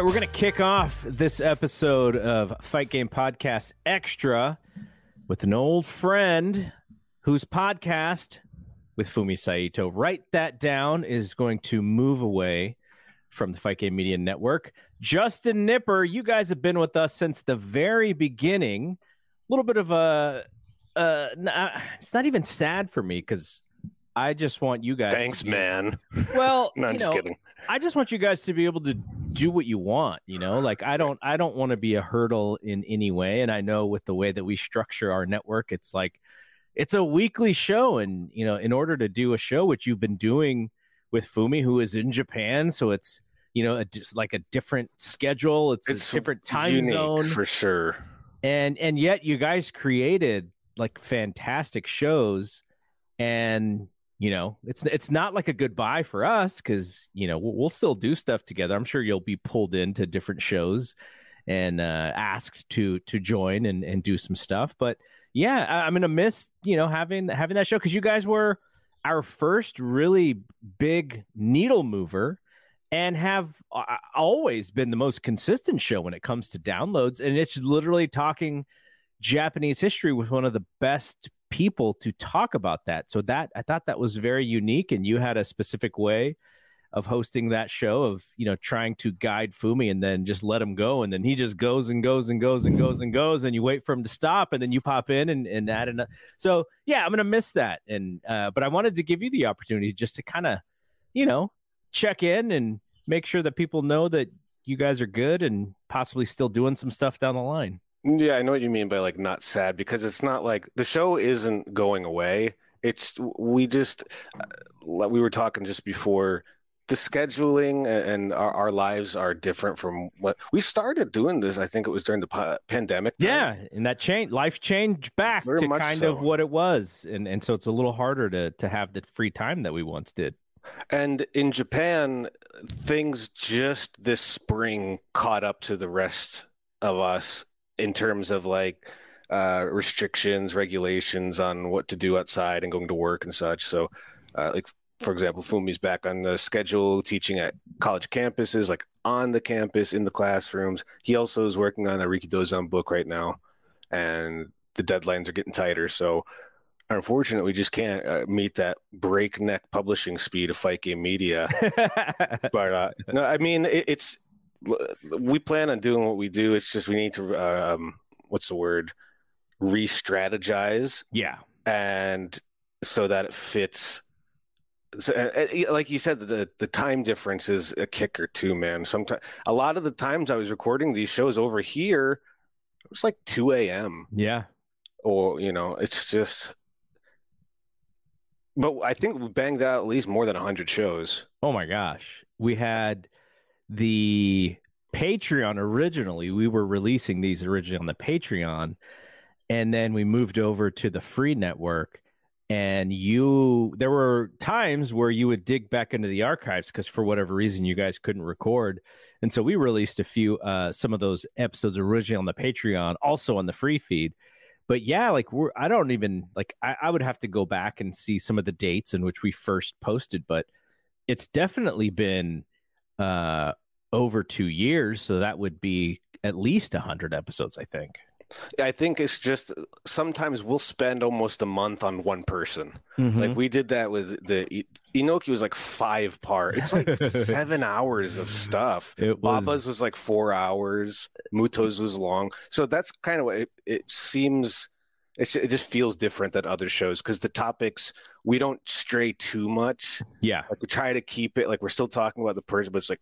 Right, we're going to kick off this episode of Fight Game Podcast Extra with an old friend whose podcast with Fumi Saito, write that down, is going to move away from the Fight Game Media Network. Justin Knipper, you guys have been with us since the very beginning. A little bit of a, uh, it's not even sad for me because I just want you guys. Thanks, man. Well, no, I'm you just know, kidding. I just want you guys to be able to do what you want, you know? Like I don't I don't want to be a hurdle in any way and I know with the way that we structure our network it's like it's a weekly show and you know, in order to do a show which you've been doing with Fumi who is in Japan, so it's you know, a, just like a different schedule, it's, It's a different time zone for sure. and and yet you guys created like fantastic shows and you know it's it's not like a goodbye for us because you know we'll, we'll still do stuff together. I'm sure you'll be pulled into different shows and uh asked to to join and and do some stuff. But yeah I, i'm gonna miss you know having having that show because you guys were our first really big needle mover and have uh, always been the most consistent show when it comes to downloads. And it's literally talking japanese history with one of the best people to talk about that. So that i thought that was very unique and you had a specific way of hosting that show of you know trying to guide fumi and then just let him go and then he just goes and goes and goes and goes and goes and you wait for him to stop and then you pop in and, and add another so yeah i'm gonna miss that. And uh, but i wanted to give you the opportunity just to kind of you know check in and make sure that people know that you guys are good and possibly still doing some stuff down the line Yeah, I know what you mean by like not sad because it's not like the show isn't going away. It's we just uh, like we were talking just before the scheduling and our, our lives are different from what we started doing this. I think it was during the pa- pandemic. time. Yeah, and that change life changed back Very to kind so. of what it was, and and so it's a little harder to to have the free time that we once did. And in Japan, things just this spring caught up to the rest of us in terms of like uh, restrictions, regulations on what to do outside and going to work and such. So, uh, like for example, Fumi's back on the schedule, teaching at college campuses, like on the campus in the classrooms. He also is working on a Rikidozan book right now, and the deadlines are getting tighter. So, unfortunately, we just can't uh, meet that breakneck publishing speed of Fight Game Media. but uh, no, I mean it, it's we plan on doing what we do. It's just we need to um, what's the word re-strategize yeah, and so that it fits. So, uh, uh, like you said, the the time difference is a kicker too, man. Sometimes a lot of the times I was recording these shows over here, it was like two a.m. yeah, or you know, it's just. But I think we banged out at least more than hundred shows. Oh my gosh. We had the Patreon originally. We were releasing these originally on the Patreon. And then we moved over to the free network. And you, there were times where you would dig back into the archives because for whatever reason you guys couldn't record. And so we released a few, uh, some of those episodes originally on the Patreon, also on the free feed. But yeah, like we're, I don't even like, I, I would have to go back and see some of the dates in which we first posted, but it's definitely been uh over two years so that would be at least 100 episodes i think I think it's just sometimes we'll spend almost a month on one person. Mm-hmm. Like we did that with the Inoki was like five part. It's like seven hours of stuff. It was- Baba's was like four hours. Muto's was long. So that's kind of what it, it seems. It's, it just feels different than other shows because the topics we don't stray too much. yeah, Like we try to keep it like we're still talking about the person, but it's like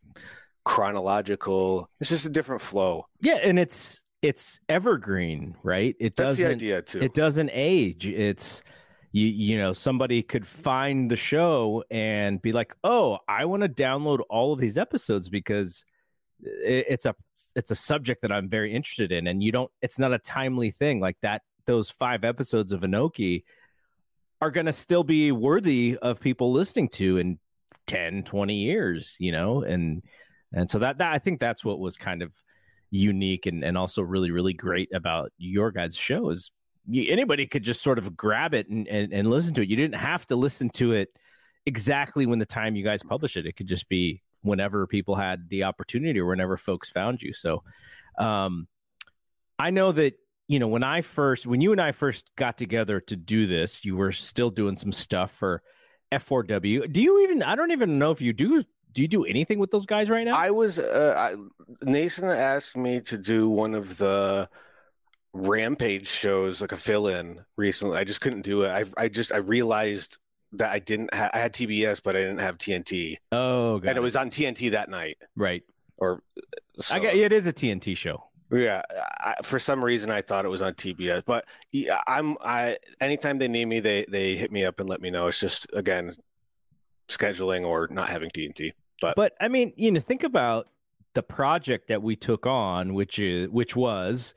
chronological. It's just a different flow. yeah, and it's it's evergreen, right? It That's doesn't the idea too. it doesn't age. It's you you know somebody could find the show and be like, oh, I want to download all of these episodes because it's a it's a subject that I'm very interested in, and you don't. It's not a timely thing like that. Those five episodes of Inoki are going to still be worthy of people listening to in 10 20 years you know? And and so that, that i think that's what was kind of unique and, and also really really great about your guys show is anybody could just sort of grab it and, and, and listen to it. You didn't have to listen to it exactly when the time you guys publish it. It could just be whenever people had the opportunity or whenever folks found you. So um i know that you know when i first when you and i first got together to do this you were still doing some stuff for f4w do you even i don't even know if you do do you do anything with those guys right now I was uh, I, Nathan asked me to do one of the Rampage shows, like a fill-in recently. I just couldn't do it. I I just I realized that I didn't. Ha- I had TBS, but I didn't have TNT, oh God. and it was on TNT that night. right Or so, i got it is a tnt show yeah. I, for some reason, I thought it was on TBS, but yeah, I'm I. Anytime they need me, they they hit me up and let me know. It's just again scheduling or not having TNT. But, but i mean you know think about the project that we took on which is which was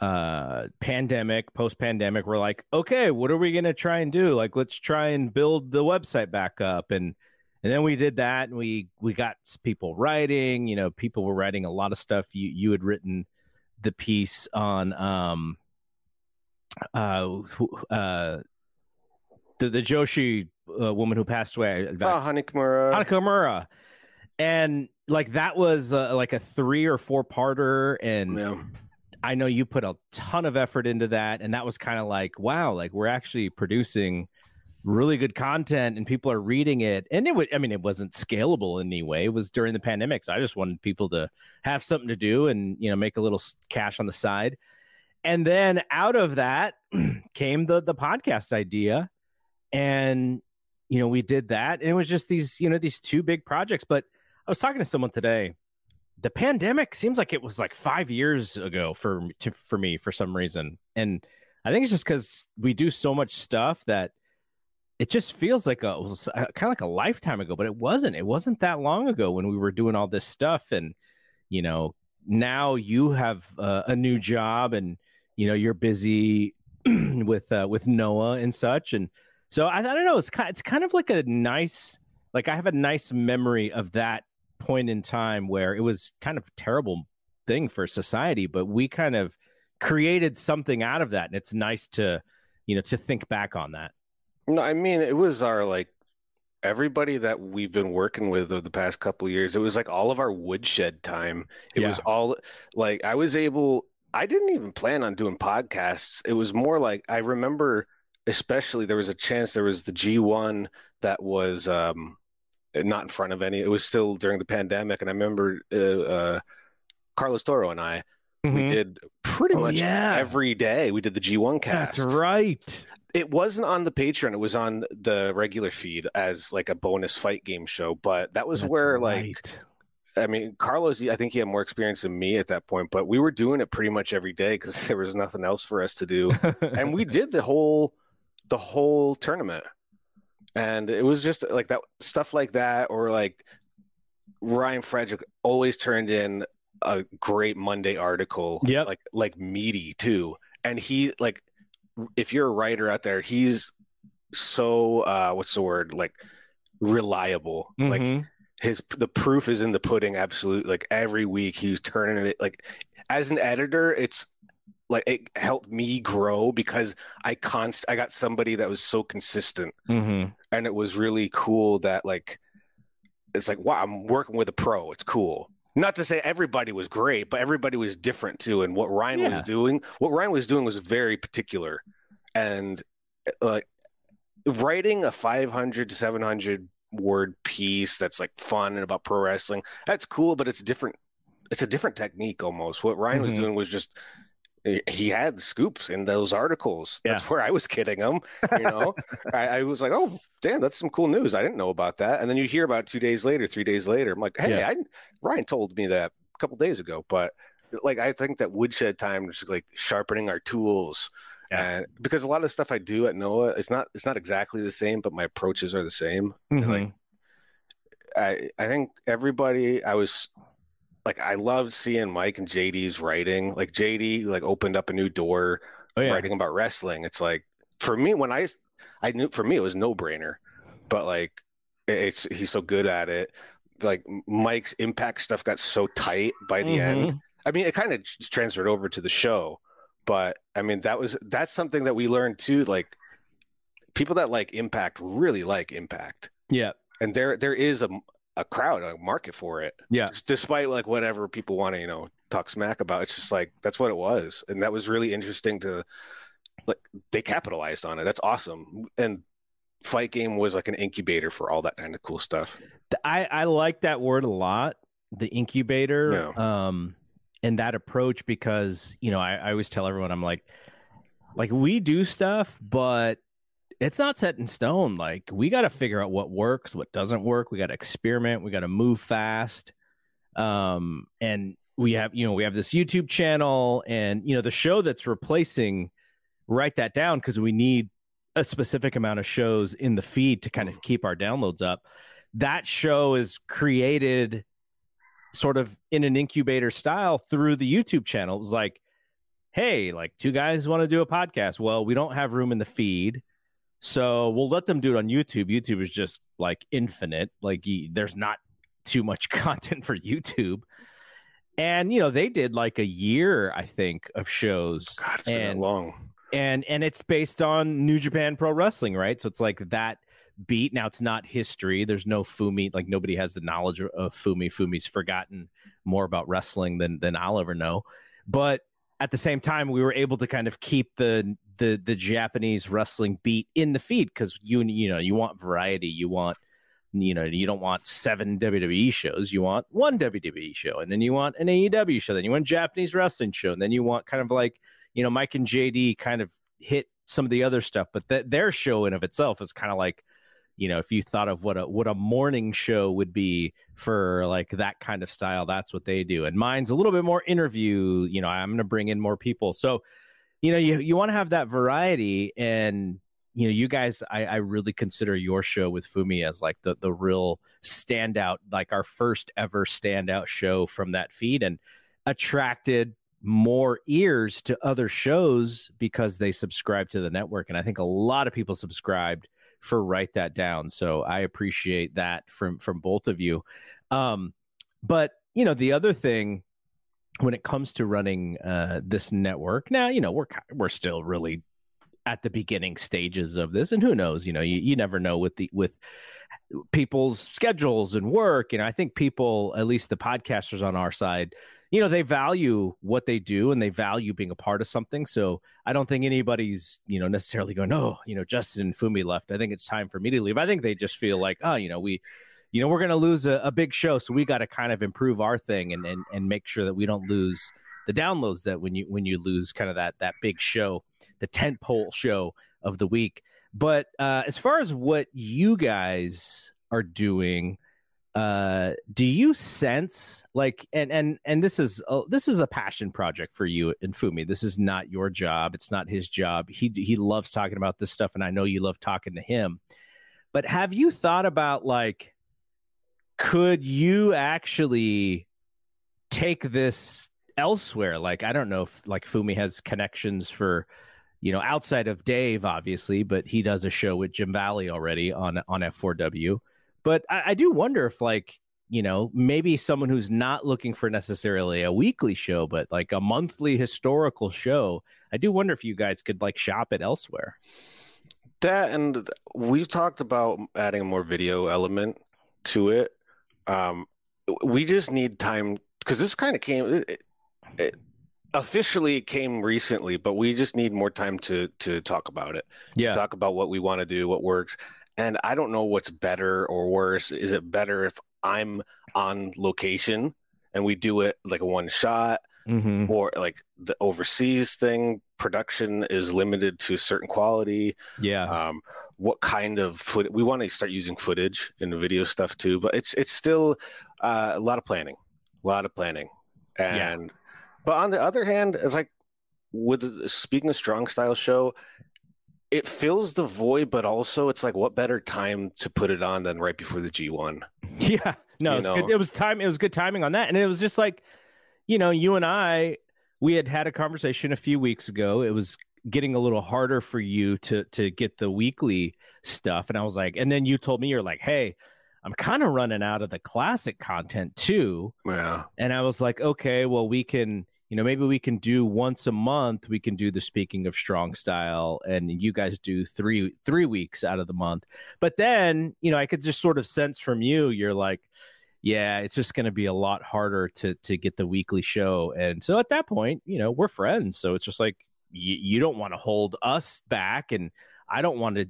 uh pandemic post pandemic we're like okay what are we going to try and do like let's try and build the website back up and and then we did that and we we got people writing you know people were writing a lot of stuff you you had written the piece on um uh uh the the joshi uh, woman who passed away oh, Hanikimura. Hana Kimura. And like that was uh, like a three or four parter. And yeah. I know you put a ton of effort into that. And that was kind of like, wow, like we're actually producing really good content and people are reading it. And it would, I mean, it wasn't scalable in any way. It was during the pandemic. So I just wanted people to have something to do and, you know, make a little cash on the side. And then out of that came the the podcast idea. And you know, we did that. And it was just these, you know, these two big projects. But I was talking to someone today. The pandemic seems like it was like five years ago for to, for me for some reason, and I think it's just because we do so much stuff that it just feels like a kind of like a lifetime ago. But it wasn't. It wasn't that long ago when we were doing all this stuff, and you know, now you have uh, a new job, and you know, you're busy with uh, with Noah and such, and so I, I don't know. It's kind, it's kind of like a nice, like I have a nice memory of that point in time where it was kind of a terrible thing for society, but we kind of created something out of that, and it's nice to, you know, to think back on that. No, I mean it was our like everybody that we've been working with over the past couple of years. It was like all of our woodshed time. It was all like I was able. I didn't even plan on doing podcasts. It was more like I remember, especially there was a chance there was the G one that was um not in front of any. It was still during the pandemic, and I remember uh, uh, Carlos Toro and I we did pretty Oh, much yeah. every day. We did the G one cast That's right. It wasn't on the Patreon. It was on the regular feed as like a bonus fight game show. But that was That's where, like. I mean, Carlos, I think he had more experience than me at that point. But we were doing it pretty much every day because there was nothing else for us to do, and we did the whole, the whole tournament, and it was just like that stuff like that, or like Ryan Frederick always turned in a great Monday article, yeah, like like meaty too, and he like if you're a writer out there, he's so uh what's the word like reliable. Like Mhm. his the proof is in the pudding. Absolutely, like every week he's turning it. Like as an editor, it's like it helped me grow because I const I got somebody that was so consistent, Mhm. and it was really cool that like it's like wow, I'm working with a pro. It's cool. Not to say everybody was great, but everybody was different too. And what Ryan Yeah. was doing, what Ryan was doing was very particular. And like writing a 500 to 700 word piece that's like fun and about pro wrestling, that's cool, but it's different. It's a different technique almost. What Ryan was Mhm. doing was just he had scoops in those articles. That's Yeah. where I was kidding him. You know, I, I was like, "Oh, damn, that's some cool news. I didn't know about that." And then you hear about it two days later, three days later. I'm like, "Hey, Yeah. I, Ryan told me that a couple days ago." But like, I think that woodshed time is like sharpening our tools, Yeah. and because a lot of the stuff I do at Noah, it's not it's not exactly the same, but my approaches are the same. Mhm. like, I I think everybody I was like I loved seeing Mike and JD's writing. Like JD like opened up a new door oh yeah, writing about wrestling. It's like for me when I I knew for me it was no brainer, but like it's he's so good at it. Like Mike's impact stuff got so tight by the end. Mhm. I mean, it kind of transferred over to the show, but I mean that was that's something that we learned too. Like people that like impact really like impact, yeah, and there there is a a crowd, a market for it. yeah. Despite like whatever people want to you know talk smack about it's just like that's what it was. And that was really interesting to like they capitalized on it. That's awesome. And fight game was like an incubator for all that kind of cool stuff. I I like that word a lot, the incubator, um, and that approach because you know I, I always tell everyone I'm like, like we do stuff, but it's not set in stone. Like we got to figure out what works, what doesn't work. We got to experiment. We got to move fast. Um, and we have you know we have this YouTube channel, and you know the show that's replacing. Write that down because we need a specific amount of shows in the feed to kind of keep our downloads up that show is created sort of in an incubator style through the YouTube channel. It was like, hey, like two guys want to do a podcast. Well, we don't have room in the feed. So we'll let them do it on YouTube. YouTube is just like infinite. Like there's not too much content for YouTube. And you know, they did like a year, I think, of shows. god it's been And- long and and it's based on New Japan Pro Wrestling, right? So it's like that beat. Now it's not history. There's no Fumi. Like nobody has the knowledge of- of Fumi. Fumi's forgotten more about wrestling than than I'll ever know. But at the same time, we were able to kind of keep the the the Japanese wrestling beat in the feed because you you know you want variety. You want you know you don't want seven WWE shows. You want one WWE show, and then you want an AEW show. Then you want Japanese wrestling show, and then you want kind of like you know, Mike and JD kind of hit some of the other stuff, but th- their show in of itself is kind of like, you know, if you thought of what a what a morning show would be for like that kind of style, that's what they do. And mine's a little bit more interview. You know, I'm going to bring in more people, so you know, you you want to have that variety, and you know, you guys, I, I really consider your show with Fumi as like the the real standout, like our first ever standout show from that feed, and attracted more ears to other shows because they subscribe to the network. And i think a lot of people subscribed for write that down. So i appreciate that from from both of you. Um but you know the other thing when it comes to running uh this network now you know we're we're still really at the beginning stages of this and who knows you know you, you never know with the with people's schedules and work and i think people at least the podcasters on our side you know they value what they do and they value being a part of something so i don't think anybody's you know necessarily going oh you know justin and fumi left. I think it's time for me to leave. I think they just feel like oh you know we you know we're going to lose a, a big show so we got to kind of improve our thing and, and and make sure that we don't lose the downloads that when you when you lose kind of that that big show the tent pole show of the week. But uh as far as what you guys are doing uh do you sense like and and and this is uh, this is a passion project for you and Fumi. This is not your job. It's not his job. He he loves talking about this stuff and I know you love talking to him. But have you thought about like could you actually take this elsewhere? Like I don't know if like Fumi has connections for you know outside of Dave obviously but he does a show with Jim Valley already on on F4W but I, I do wonder if like you know maybe someone who's not looking for necessarily a weekly show but like a monthly historical show i do wonder if you guys could like shop it elsewhere. That and we've talked about adding more video element to it um we just need time because this kind of came it, it, officially it came recently, but we just need more time to to talk about it. Yeah. To talk about what we want to do, what works. And I don't know what's better or worse. Is it better if I'm on location and we do it like a one shot, Mm-hmm. or like the overseas thing? Production is limited to certain quality. Yeah. Um, what kind of foot? We want to start using footage in the video stuff too, but it's it's still uh, a lot of planning, a lot of planning, Yeah. and but on the other hand, it's like with speaking of strong style show, it fills the void, but also it's like what better time to put it on than right before the G one. Yeah, no, it's know. good. it was time. It was good timing on that, and it was just like, you know, you and I, we had had a conversation a few weeks ago. It was getting a little harder for you to to get the weekly stuff, and I was like, and then you told me you're like, hey, I'm kind of running out of the classic content too, Yeah, and I was like, okay, well, we can. You know, maybe we can do once a month. We can do the speaking of strong style, and you guys do three three weeks out of the month. But then, you know, I could just sort of sense from you, you're like, yeah, it's just going to be a lot harder to to get the weekly show. And so at that point, you know, we're friends, so it's just like you, you don't want to hold us back, and I don't want to,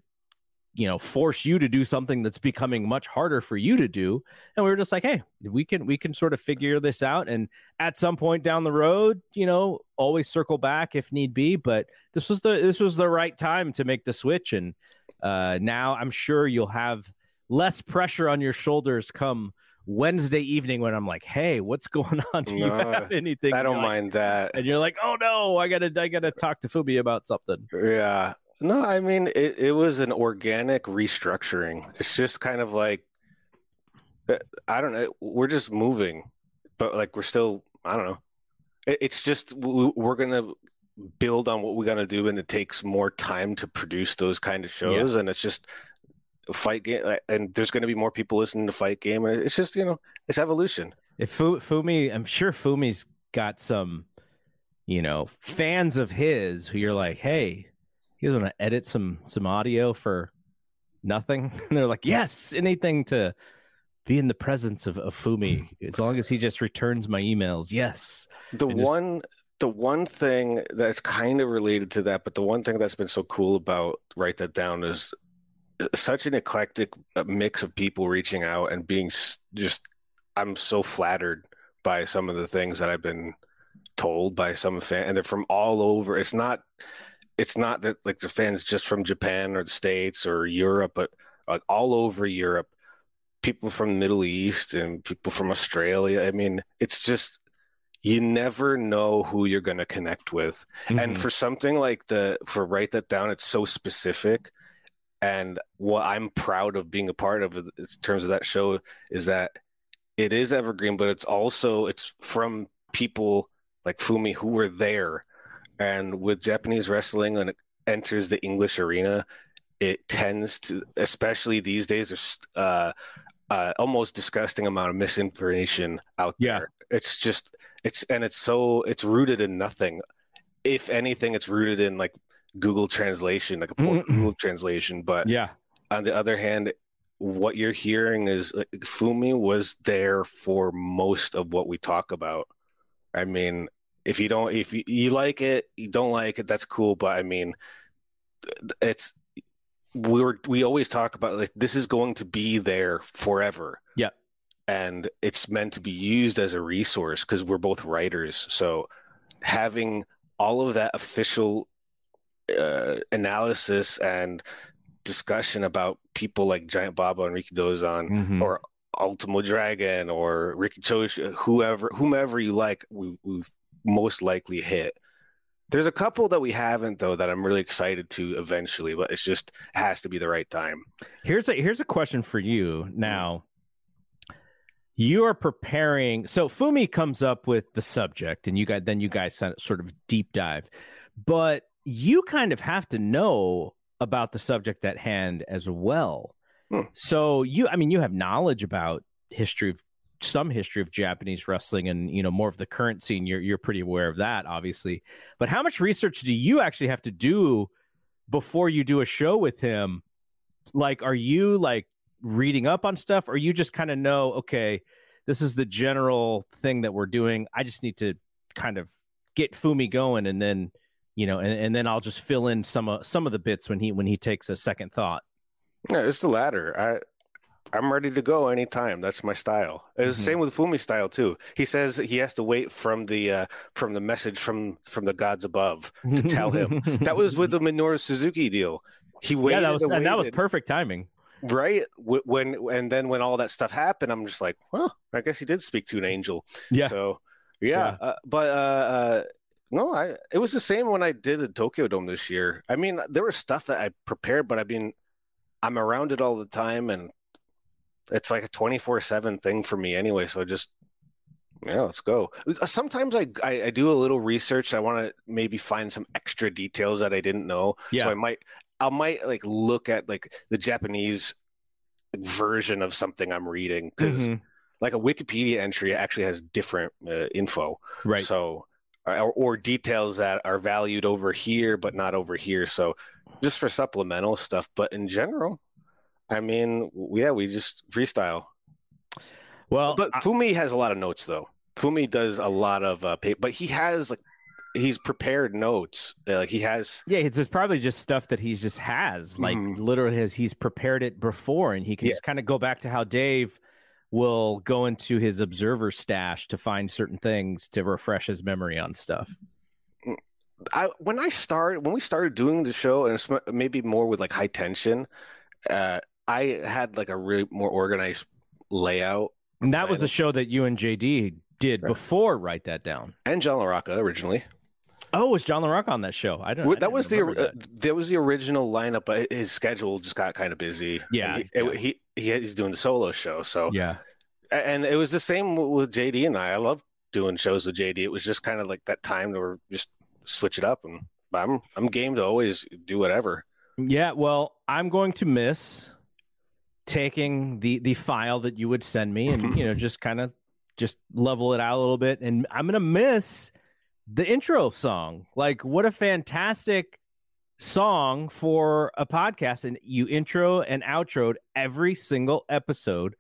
you know, force you to do something that's becoming much harder for you to do. And we were just like, hey, we can we can sort of figure this out, and at some point down the road, you know, always circle back if need be. But this was the this was the right time to make the switch, and uh, now I'm sure you'll have less pressure on your shoulders come Wednesday evening when I'm like, hey, what's going on? Do you No, have anything? I don't like- mind that. And you're like, oh no, I gotta I gotta talk to Fumi about something. Yeah. No, I mean it, it was an organic restructuring. It's just kind of like uh, I don't know, we're just moving, but like we're still I don't know. It, it's just we, we're going to build on what we got to do and it takes more time to produce those kind of shows and it's just fight game and there's going to be more people listening to fight game and it's just, you know, it's evolution. If Fu, Fumi, I'm sure Fumi's got some, you know, fans of his who you're like, hey, you guys want to edit some some audio for nothing? And they're like, yes, anything to be in the presence of, of Fumi, as long as he just returns my emails. Yes. The And just- one the one thing that's kind of related to that, but the one thing that's been so cool about write that down is such an eclectic uh, mix of people reaching out and being just I'm so flattered by some of the things that I've been told by some fan and they're from all over. It's not it's not that like the fans just from Japan or the States or Europe, but like all over Europe. People from the Middle East and people from Australia. I mean, it's just you never know who you're going to connect with and Mhm. for something like the for write that down it's so specific and what i'm proud of being a part of in terms of that show is that it is evergreen but it's also it's from people like fumi who were there and with japanese wrestling when it enters the english arena it tends to especially these days there's uh uh, almost disgusting amount of misinformation out Yeah. there. It's just it's and it's so it's rooted in nothing. If anything, it's rooted in like Google translation, like a. Google translation. But yeah. on the other hand, what you're hearing is like, Fumi was there for most of what we talk about. I mean, if you don't, if you, you like it, you don't like it, that's cool. But I mean, it's we were we always talk about like this is going to be there forever. Yeah. and it's meant to be used as a resource because we're both writers. So having all of that official uh, analysis and discussion about people like Giant Baba and Rikidozan Mhm. or Ultimo Dragon or Riki Choshu, whoever, whomever you like, we, we've most likely hit. There's a couple that we haven't though that I'm really excited to eventually, but it's just it has to be the right time. Here's a here's a question for you now. You are preparing. So Fumi comes up with the subject, and you guys then you guys sort of deep dive, but you kind of have to know about the subject at hand as well. Hmm. So you, I mean, you have knowledge about history of some history of Japanese wrestling, and you know more of the current scene. You're you're pretty aware of that, obviously. But how much research do you actually have to do before you do a show with him? Like, are you like reading up on stuff, or you just kind of know, okay, this is the general thing that we're doing. I just need to kind of get Fumi going, and then you know, and, and then I'll just fill in some of some of the bits when he when he takes a second thought. Yeah, it's the latter. I I'm ready to go anytime. That's my style. It's Mhm. the same with Fumi's style too. He says he has to wait from the uh, from the message from from the gods above to tell him. that was with the Minoru Suzuki deal. He waited. yeah, that was and and that was perfect timing. right when and then when all that stuff happened, I'm just like, well, I guess he did speak to an angel. Yeah. So yeah, Uh, but uh, uh, no, I it was the same when I did the Tokyo Dome this year. I mean, there was stuff that I prepared, but I mean, I'm around it all the time, and it's like a 24 seven thing for me anyway. So just yeah, let's go. Sometimes I I, I do a little research. I want to maybe find some extra details that I didn't know. Yeah. So I might I might like look at like the Japanese version of something I'm reading because Mhm. like a Wikipedia entry actually has different uh, info. Right. So, or, or details that are valued over here, but not over here. So, just for supplemental stuff. But in general, I mean, yeah, we just freestyle. well, But I- Fumi has a lot of notes, though. Fumi does a lot of, uh, pa- but he has like, he's prepared notes. Uh, Like he has, yeah, it's just probably just stuff that he's just has, like Mhm. literally has he's prepared it before, and he can Yeah. just kind of go back to how Dave will go into his observer stash to find certain things to refresh his memory on stuff. I when I started when we started doing the show, and maybe more with like high tension. Uh, I had like a really more organized layout And that was the show that you and JD did Right. before Write That Down. and John LaRocca originally. Oh, was John LaRocca on that show? I don't. Well, that was the remember uh, that. that was the original lineup, but his schedule just got kind of busy. Yeah, he, yeah. he, he he's doing the solo show, so yeah. And it was the same with JD and I. I love doing shows with JD. It was just kind of like that time to just switch it up, and I'm I'm game to always do whatever. Yeah, well, I'm going to miss taking the the file that you would send me and you know just kind of just level it out a little bit and I'm going to miss the intro song. Like what a fantastic song for a podcast and you intro and outroed every single episode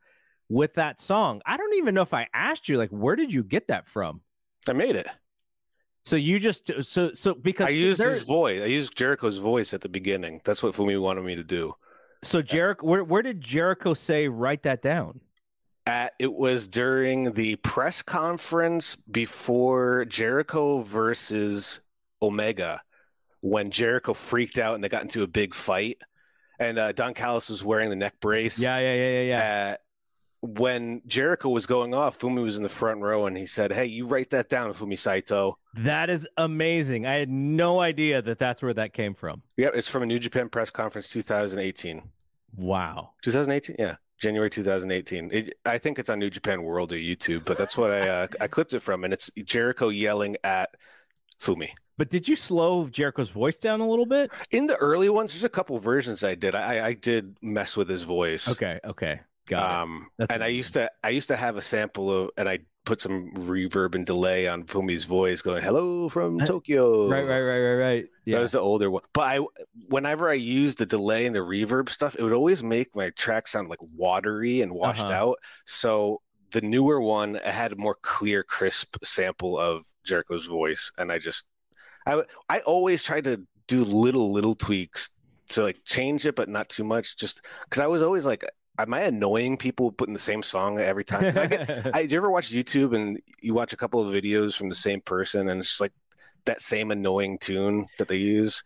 with that song. I don't even know if I asked you like where did you get that from? I made it. So you just so so because I used his voice. I used Jericho's voice at the beginning. That's what Fumi wanted me to do. so Jericho where where did Jericho say write that down? At, it was during the press conference before Jericho versus Omega when Jericho freaked out and they got into a big fight. And uh, Don Callis was wearing the neck brace. Yeah, yeah, yeah, yeah, yeah. Uh, when Jericho was going off, Fumi was in the front row and he said, Hey, you write that down, Fumi Saito. That is amazing. I had no idea that that's where that came from. Yep, it's from a New Japan press conference 2018. Wow. 2018? Yeah. January 2018. It, I think it's on New Japan World or YouTube, but that's what I uh, I clipped it from, and it's Jericho yelling at Fumi. But did you slow Jericho's voice down a little bit? In the early ones, there's a couple versions I did. I I did mess with his voice. Okay, okay. Got. Um, and I used to I used to have a sample of, and I put some reverb and delay on Fumi's voice, going "Hello from Uh, Tokyo." Right, right, right, right, right. That was the older one. But I, whenever I used the delay and the reverb stuff, it would always make my track sound like watery and washed Uh-huh. out. So the newer one, it had a more clear, crisp sample of Jericho's voice, and I just, I, I always tried to do little, little tweaks to like change it, but not too much. Just because I was always like, am I annoying people putting the same song every time? I get, I, do you ever watch YouTube and you watch a couple of videos from the same person and it's just like that same annoying tune that they use?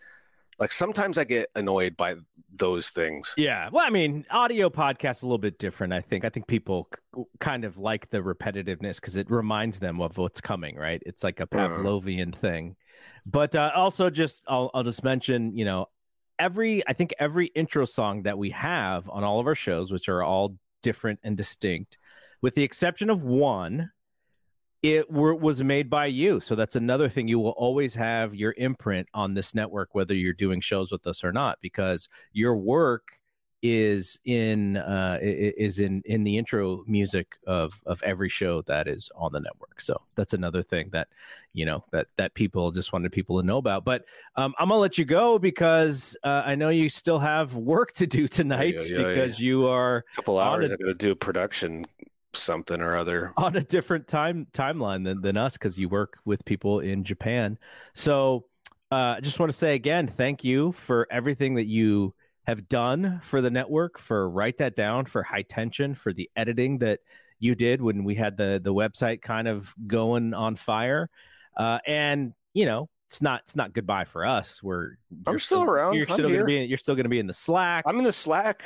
Like sometimes I get annoyed by those things. yeah. Well, I mean, audio podcast a little bit different. I think. I think people c- kind of like the repetitiveness because it reminds them of what's coming. Right. It's like a Mhm. Pavlovian thing. But uh, also, just I'll I'll just mention, you know, every I think every intro song that we have on all of our shows, which are all different and distinct, with the exception of one, it were, was made by you. So that's another thing. You will always have your imprint on this network, whether you're doing shows with us or not, because your work is in uh is in in the intro music of of every show that is on the network so that's another thing that you know that that people just wanted people to know about but um i'm gonna let you go because uh, i know you still have work to do tonight Yeah, yeah, because you are A couple hours. I'm to do a production something or other on a different time timeline than, than us because you work with people in Japan. So uh, I just want to say again, thank you for everything that you have done for the network, for write that down, for high tension, for the editing that you did when we had the the website kind of going on fire. Uh, and you know, it's not it's not goodbye for us. We're I'm still, around. You're I'm still here. gonna be in, you're still gonna be in the Slack. I'm in the Slack.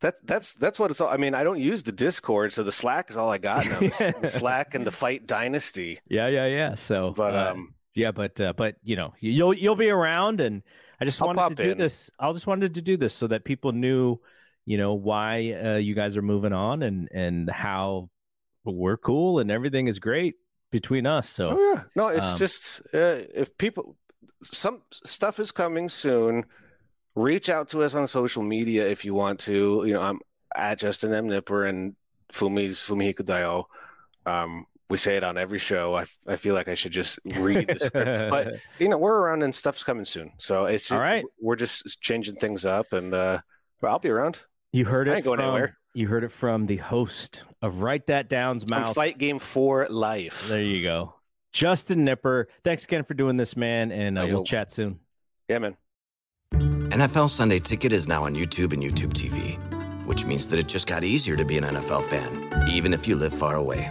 That that's that's what it's all. I mean, I don't use the Discord, so the Slack is all I got now. The Slack and the Fight Dynasty. Yeah, yeah, yeah. So, But uh, um, yeah, but uh, but you know, you'll you'll be around, and I just I'll wanted to do in. this. I just wanted to do this so that people knew, you know, why uh, you guys are moving on and and how we're cool and everything is great between us. So oh yeah, no, it's um, just uh, if people, some stuff is coming soon. Reach out to us on social media if you want to. You know, I'm at Justin M Knipper and Fumi's Fumihiko Saito. Um, we say it on every show. I, f- I feel like I should just read the script, but you know we're around and stuff's coming soon. So it's All right. We're just changing things up, and uh, well, I'll be around. you heard I it ain't going from anywhere. you heard it from the host of Write That Down's I'm mouth. fight game for life. There you go, Justin Knipper. Thanks again for doing this, man, and uh, we'll yo. chat soon. Yeah, man. NFL Sunday Ticket is now on YouTube and YouTube TV, which means that it just got easier to be an NFL fan, even if you live far away.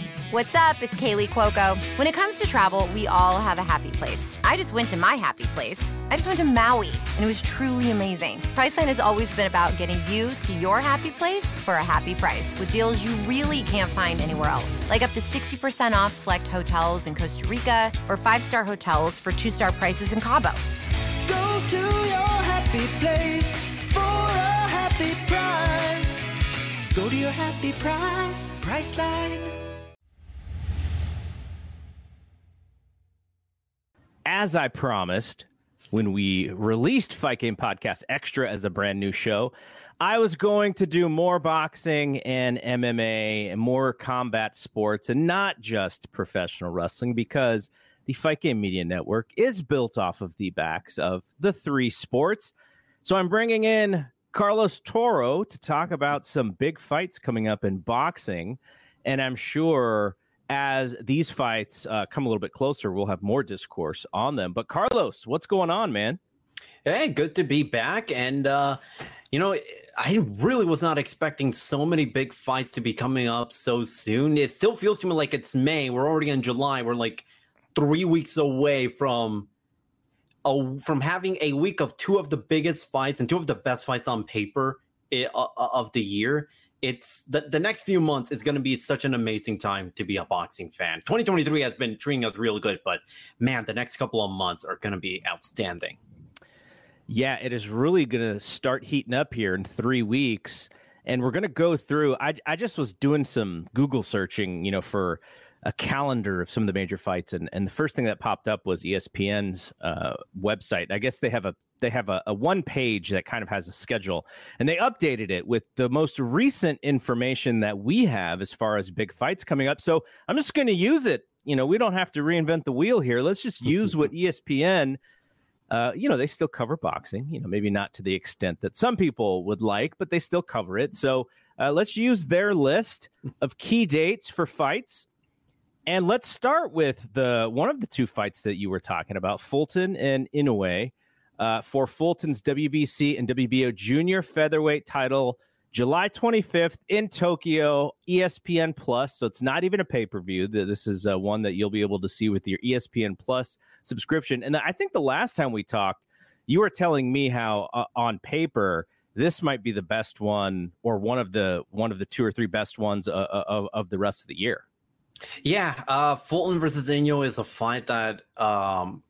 What's up? It's Kaley Cuoco. When it comes to travel, we all have a happy place. I just went to my happy place. I just went to Maui, and it was truly amazing. Priceline has always been about getting you to your happy place for a happy price with deals you really can't find anywhere else. Like up to 60% off select hotels in Costa Rica or five-star hotels for two-star prices in Cabo. Go to your happy place for a happy price. Go to your happy price, Priceline. As I promised when we released Fight Game Podcast Extra as a brand new show, I was going to do more boxing and MMA and more combat sports and not just professional wrestling because the Fight Game Media Network is built off of the backs of the three sports. So I'm bringing in Carlos Toro to talk about some big fights coming up in boxing. And I'm sure as these fights uh, come a little bit closer, we'll have more discourse on them. But Carlos, what's going on, man? Hey, good to be back. And, uh, you know, I really was not expecting so many big fights to be coming up so soon. It still feels to me like it's May. We're already in July. We're like three weeks away from. A, from having a week of two of the biggest fights and two of the best fights on paper i- uh, of the year, it's the, the next few months is going to be such an amazing time to be a boxing fan. 2023 has been treating us real good, but man, the next couple of months are going to be outstanding. Yeah, it is really going to start heating up here in three weeks. And we're going to go through. I, I just was doing some Google searching, you know, for a calendar of some of the major fights. And, and the first thing that popped up was ESPN's uh, website. I guess they have a they have a, a one page that kind of has a schedule and they updated it with the most recent information that we have as far as big fights coming up. So I'm just going to use it. You know, we don't have to reinvent the wheel here. Let's just use what ESPN uh, you know, they still cover boxing, you know, maybe not to the extent that some people would like, but they still cover it. So uh, let's use their list of key dates for fights. And let's start with the one of the two fights that you were talking about, Fulton and Inoue, uh, for Fulton's WBC and WBO junior featherweight title, July 25th in Tokyo, ESPN Plus. So it's not even a pay per view. This is uh, one that you'll be able to see with your ESPN Plus subscription. And I think the last time we talked, you were telling me how uh, on paper this might be the best one, or one of the one of the two or three best ones uh, of of the rest of the year. Yeah, uh, Fulton versus Inoue is a fight that um,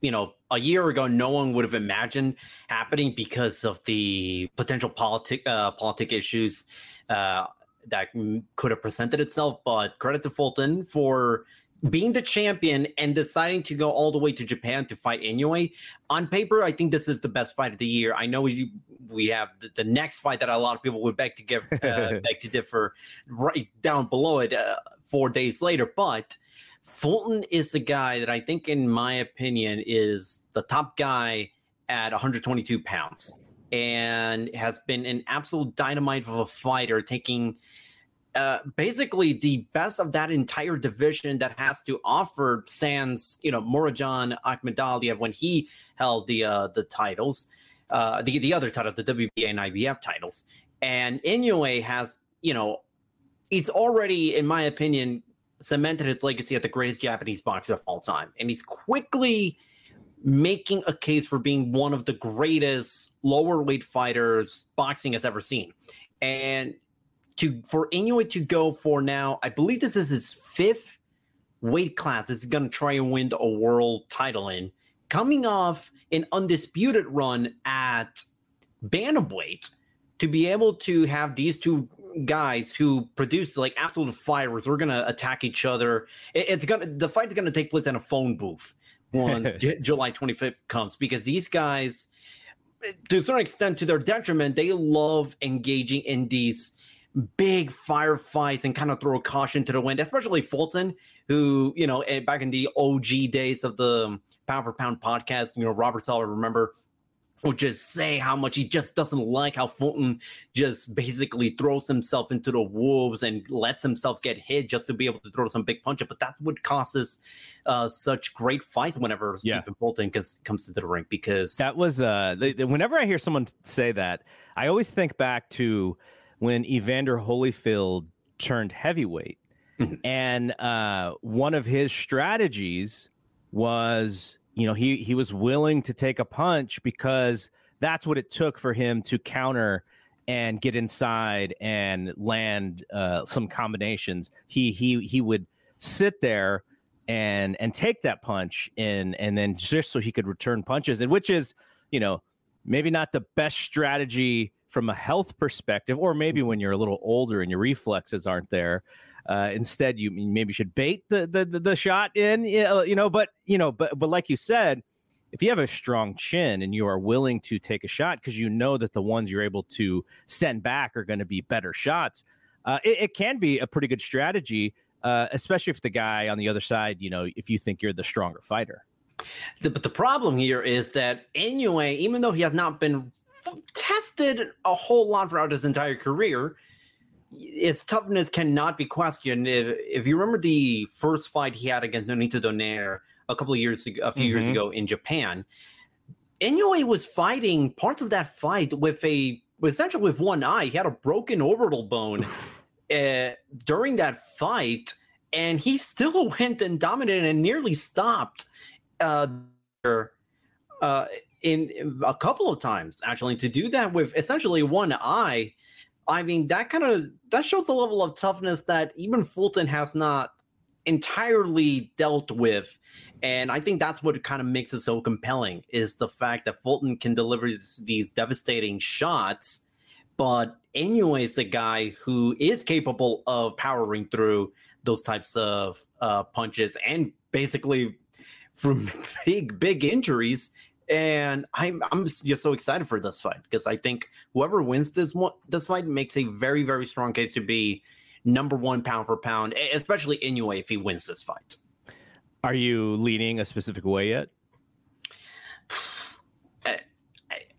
you know a year ago no one would have imagined happening because of the potential politic uh, politic issues uh, that m- could have presented itself. But credit to Fulton for being the champion and deciding to go all the way to Japan to fight Inoue, on paper, I think this is the best fight of the year. I know we we have the, the next fight that a lot of people would beg to give uh, beg to differ right down below it uh, four days later, but Fulton is the guy that I think, in my opinion, is the top guy at 122 pounds and has been an absolute dynamite of a fighter, taking uh, basically the best of that entire division that has to offer Sans, you know, Murodjon Akhmadaliev when he held the uh, the titles, uh, the the other title, the WBA and IBF titles, and Inoue has, you know, it's already, in my opinion, cemented his legacy as the greatest Japanese boxer of all time, and he's quickly making a case for being one of the greatest lower weight fighters boxing has ever seen. And to for Inoue to go for now, I believe this is his fifth weight class. Is going to try and win a world title in, coming off an undisputed run at bantamweight. To be able to have these two guys who produce like absolute fires, we're gonna attack each other. It, it's gonna the fight's gonna take place in a phone booth once J- July 25th comes because these guys, to a certain extent, to their detriment, they love engaging in these big firefights and kind of throw caution to the wind, especially Fulton, who, you know, eh, back in the OG days of the pound for pound podcast, you know, Robert Sala, remember, would just say how much he just doesn't like how Fulton just basically throws himself into the wolves and lets himself get hit just to be able to throw some big punches. But that's what causes uh, such great fights whenever Yeah. Stephen Fulton comes, comes to the ring because That was uh whenever I hear someone say that, I always think back to when Evander Holyfield turned heavyweight. And uh one of his strategies was, you know, he he was willing to take a punch because that's what it took for him to counter and get inside and land uh, some combinations. He he he would sit there and and take that punch and and then just so he could return punches and which is you know maybe not the best strategy from a health perspective or maybe when you're a little older and your reflexes aren't there uh, instead you maybe should bait the, the the shot in you know but you know but but like you said if you have a strong chin and you are willing to take a shot because you know that the ones you're able to send back are going to be better shots uh, it, it can be a pretty good strategy uh, especially if the guy on the other side, you know, if you think you're the stronger fighter. The, but the problem here is that Inoue, even though he has not been tested a whole lot throughout his entire career, his toughness cannot be questioned. If, if you remember the first fight he had against Nonito Donaire a couple of years ago, a few years Mhm. ago in Japan, Inoue was fighting parts of that fight with a essentially with one eye. He had a broken orbital bone uh, during that fight, and he still went and dominated and nearly stopped uh, uh, in, in a couple of times actually to do that with essentially one eye. I mean, that kind of that shows a level of toughness that even Fulton has not entirely dealt with. And I think that's what kind of makes it so compelling is the fact that Fulton can deliver these- devastating shots, but Inoue is the guy who is capable of powering through those types of uh, punches and basically from big, big injuries. And I'm I'm just so excited for this fight because I think whoever wins this one this fight makes a very very strong case to be number one pound for pound, especially Inoue if he wins this fight. Are you leaning a specific way yet?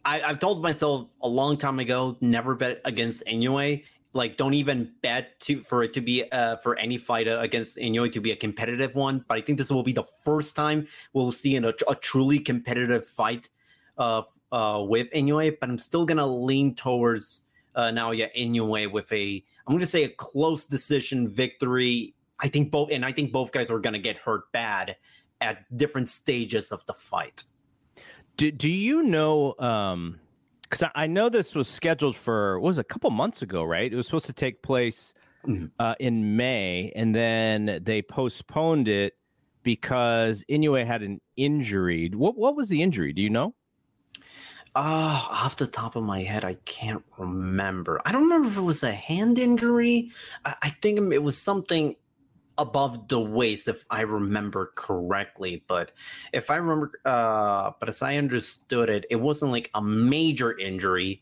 I, I've told myself a long time ago, never bet against Inoue. Like, don't even bet to for it to be uh, for any fight uh, against Inoue to be a competitive one. But I think this will be the first time we'll see in a, a truly competitive fight uh, uh, with Inoue. But I'm still gonna lean towards uh, Naoya Inoue with a I'm gonna say a close decision victory. I think both, and I think both guys are gonna get hurt bad at different stages of the fight. Do, do you know? Um, because I, know this was scheduled for what was a couple months ago, right? It was supposed to take place Mhm. uh, in May, and then they postponed it because Inoue had an injury. What what was the injury? Do you know? Oh, off the top of my head, I can't remember. I don't remember if it was a hand injury. I, I think it was something above the waist, if I remember correctly. But if I remember, uh, but as I understood it, it wasn't like a major injury,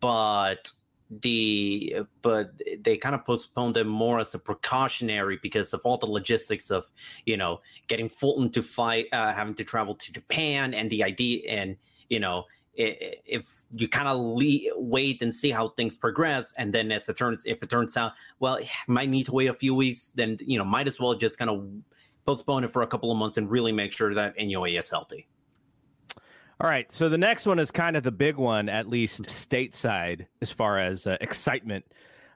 but the but they kind of postponed it more as a precautionary because of all the logistics of you know getting Fulton to fight, uh, having to travel to Japan, and the idea and you know if you kind of wait and see how things progress, and then as it turns, if it turns out, well, might need to wait a few weeks, then you know, might as well just kind of postpone it for a couple of months and really make sure that Inoue is healthy. All right, so the next one is kind of the big one, at least stateside, as far as uh, excitement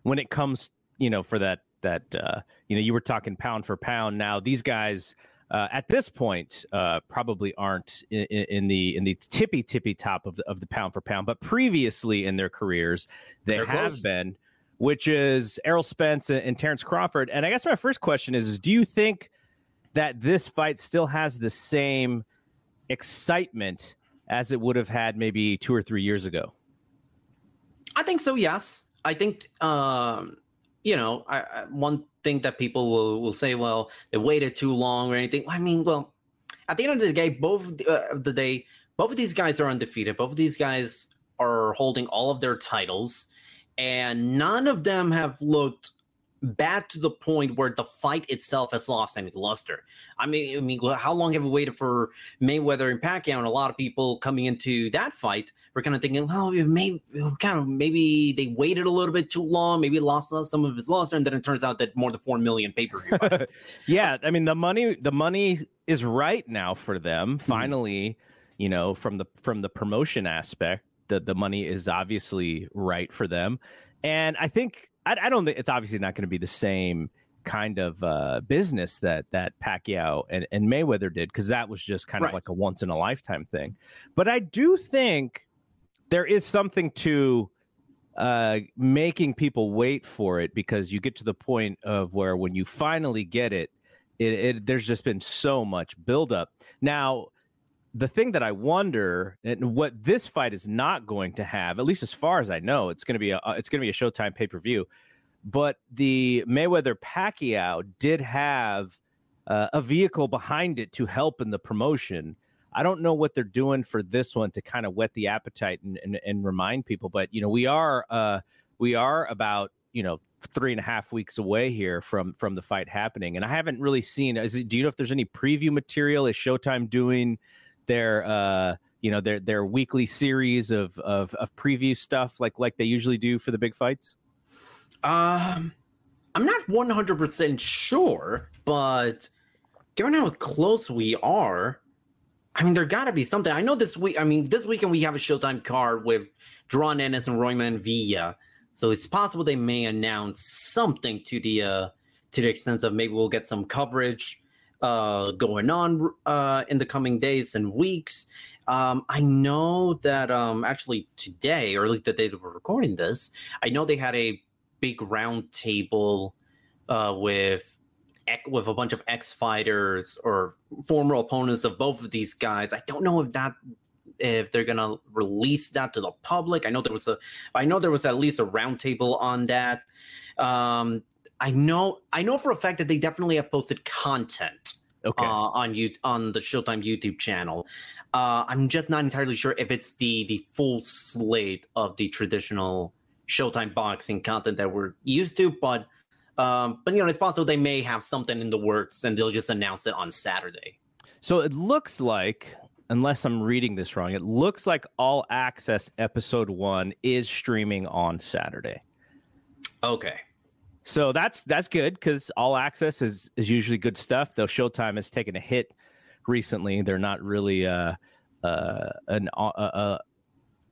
when it comes, you know, for that that uh, you know you were talking pound for pound. Now these guys uh, at this point uh, probably aren't in, in, the in the tippy tippy top of the, of the pound for pound, but previously in their careers they They're have close. been, which is Errol Spence and, and Terence Crawford. And I guess my first question is, is do you think that this fight still has the same excitement as it would have had maybe two or three years ago? I think so. Yes, I think um, you know I, I, one thing that people will, will say, well, they waited too long or anything. I mean, well, at the end of the day, both uh, of the day, both of these guys are undefeated. Both of these guys are holding all of their titles, and none of them have looked bad to the point where the fight itself has lost any luster. I mean, I mean, how long have we waited for Mayweather and Pacquiao? And a lot of people coming into that fight were kind of thinking, well, maybe kind of maybe they waited a little bit too long, maybe lost some of his luster, and then it turns out that more than four million pay per view. yeah, I mean the money, the money is right now for them. Mm-hmm. Finally, mm-hmm. you know, from the from the promotion aspect, the the money is obviously right for them, and I think I, I don't think it's obviously not going to be the same kind of uh, business that that Pacquiao and, and Mayweather did because that was just kind right. of like a once in a lifetime thing. But I do think there is something to uh, making people wait for it because you get to the point of where when you finally get it, it, it there's just been so much buildup. Now, the thing that I wonder, and what this fight is not going to have, at least as far as I know, it's going to be a uh, it's going to be a Showtime pay per view. But the Mayweather Pacquiao did have uh, a vehicle behind it to help in the promotion. I don't know what they're doing for this one to kind of whet the appetite and, and, and remind people. But you know, we are uh, we are about you know three and a half weeks away here from from the fight happening, and I haven't really seen. Is it, do you know if there's any preview material? Is Showtime doing? Their uh, you know their their weekly series of, of of preview stuff like like they usually do for the big fights? Um, I'm not 100 percent sure, but given how close we are, I mean, there got to be something. I know this week. I mean, this weekend we have a Showtime card with Jaron Ennis and Roiman Villa, so it's possible they may announce something to the uh, to the extent of maybe we'll get some coverage uh, going on uh, in the coming days and weeks. Um, I know that um, actually today, or at least the day that we're recording this, I know they had a big round table uh, with with a bunch of ex fighters or former opponents of both of these guys. I don't know if that if they're gonna release that to the public. I know there was a I know there was at least a roundtable on that. Um, I know I know for a fact that they definitely have posted content okay. uh, on you on the Showtime YouTube channel. Uh, I'm just not entirely sure if it's the the full slate of the traditional Showtime boxing content that we're used to, but um, but you know it's possible they may have something in the works and they'll just announce it on Saturday. So it looks like unless I'm reading this wrong, it looks like All Access Episode One is streaming on Saturday. Okay. So that's that's good because all access is is usually good stuff. Though Showtime has taken a hit recently. They're not really uh, uh, an uh, uh,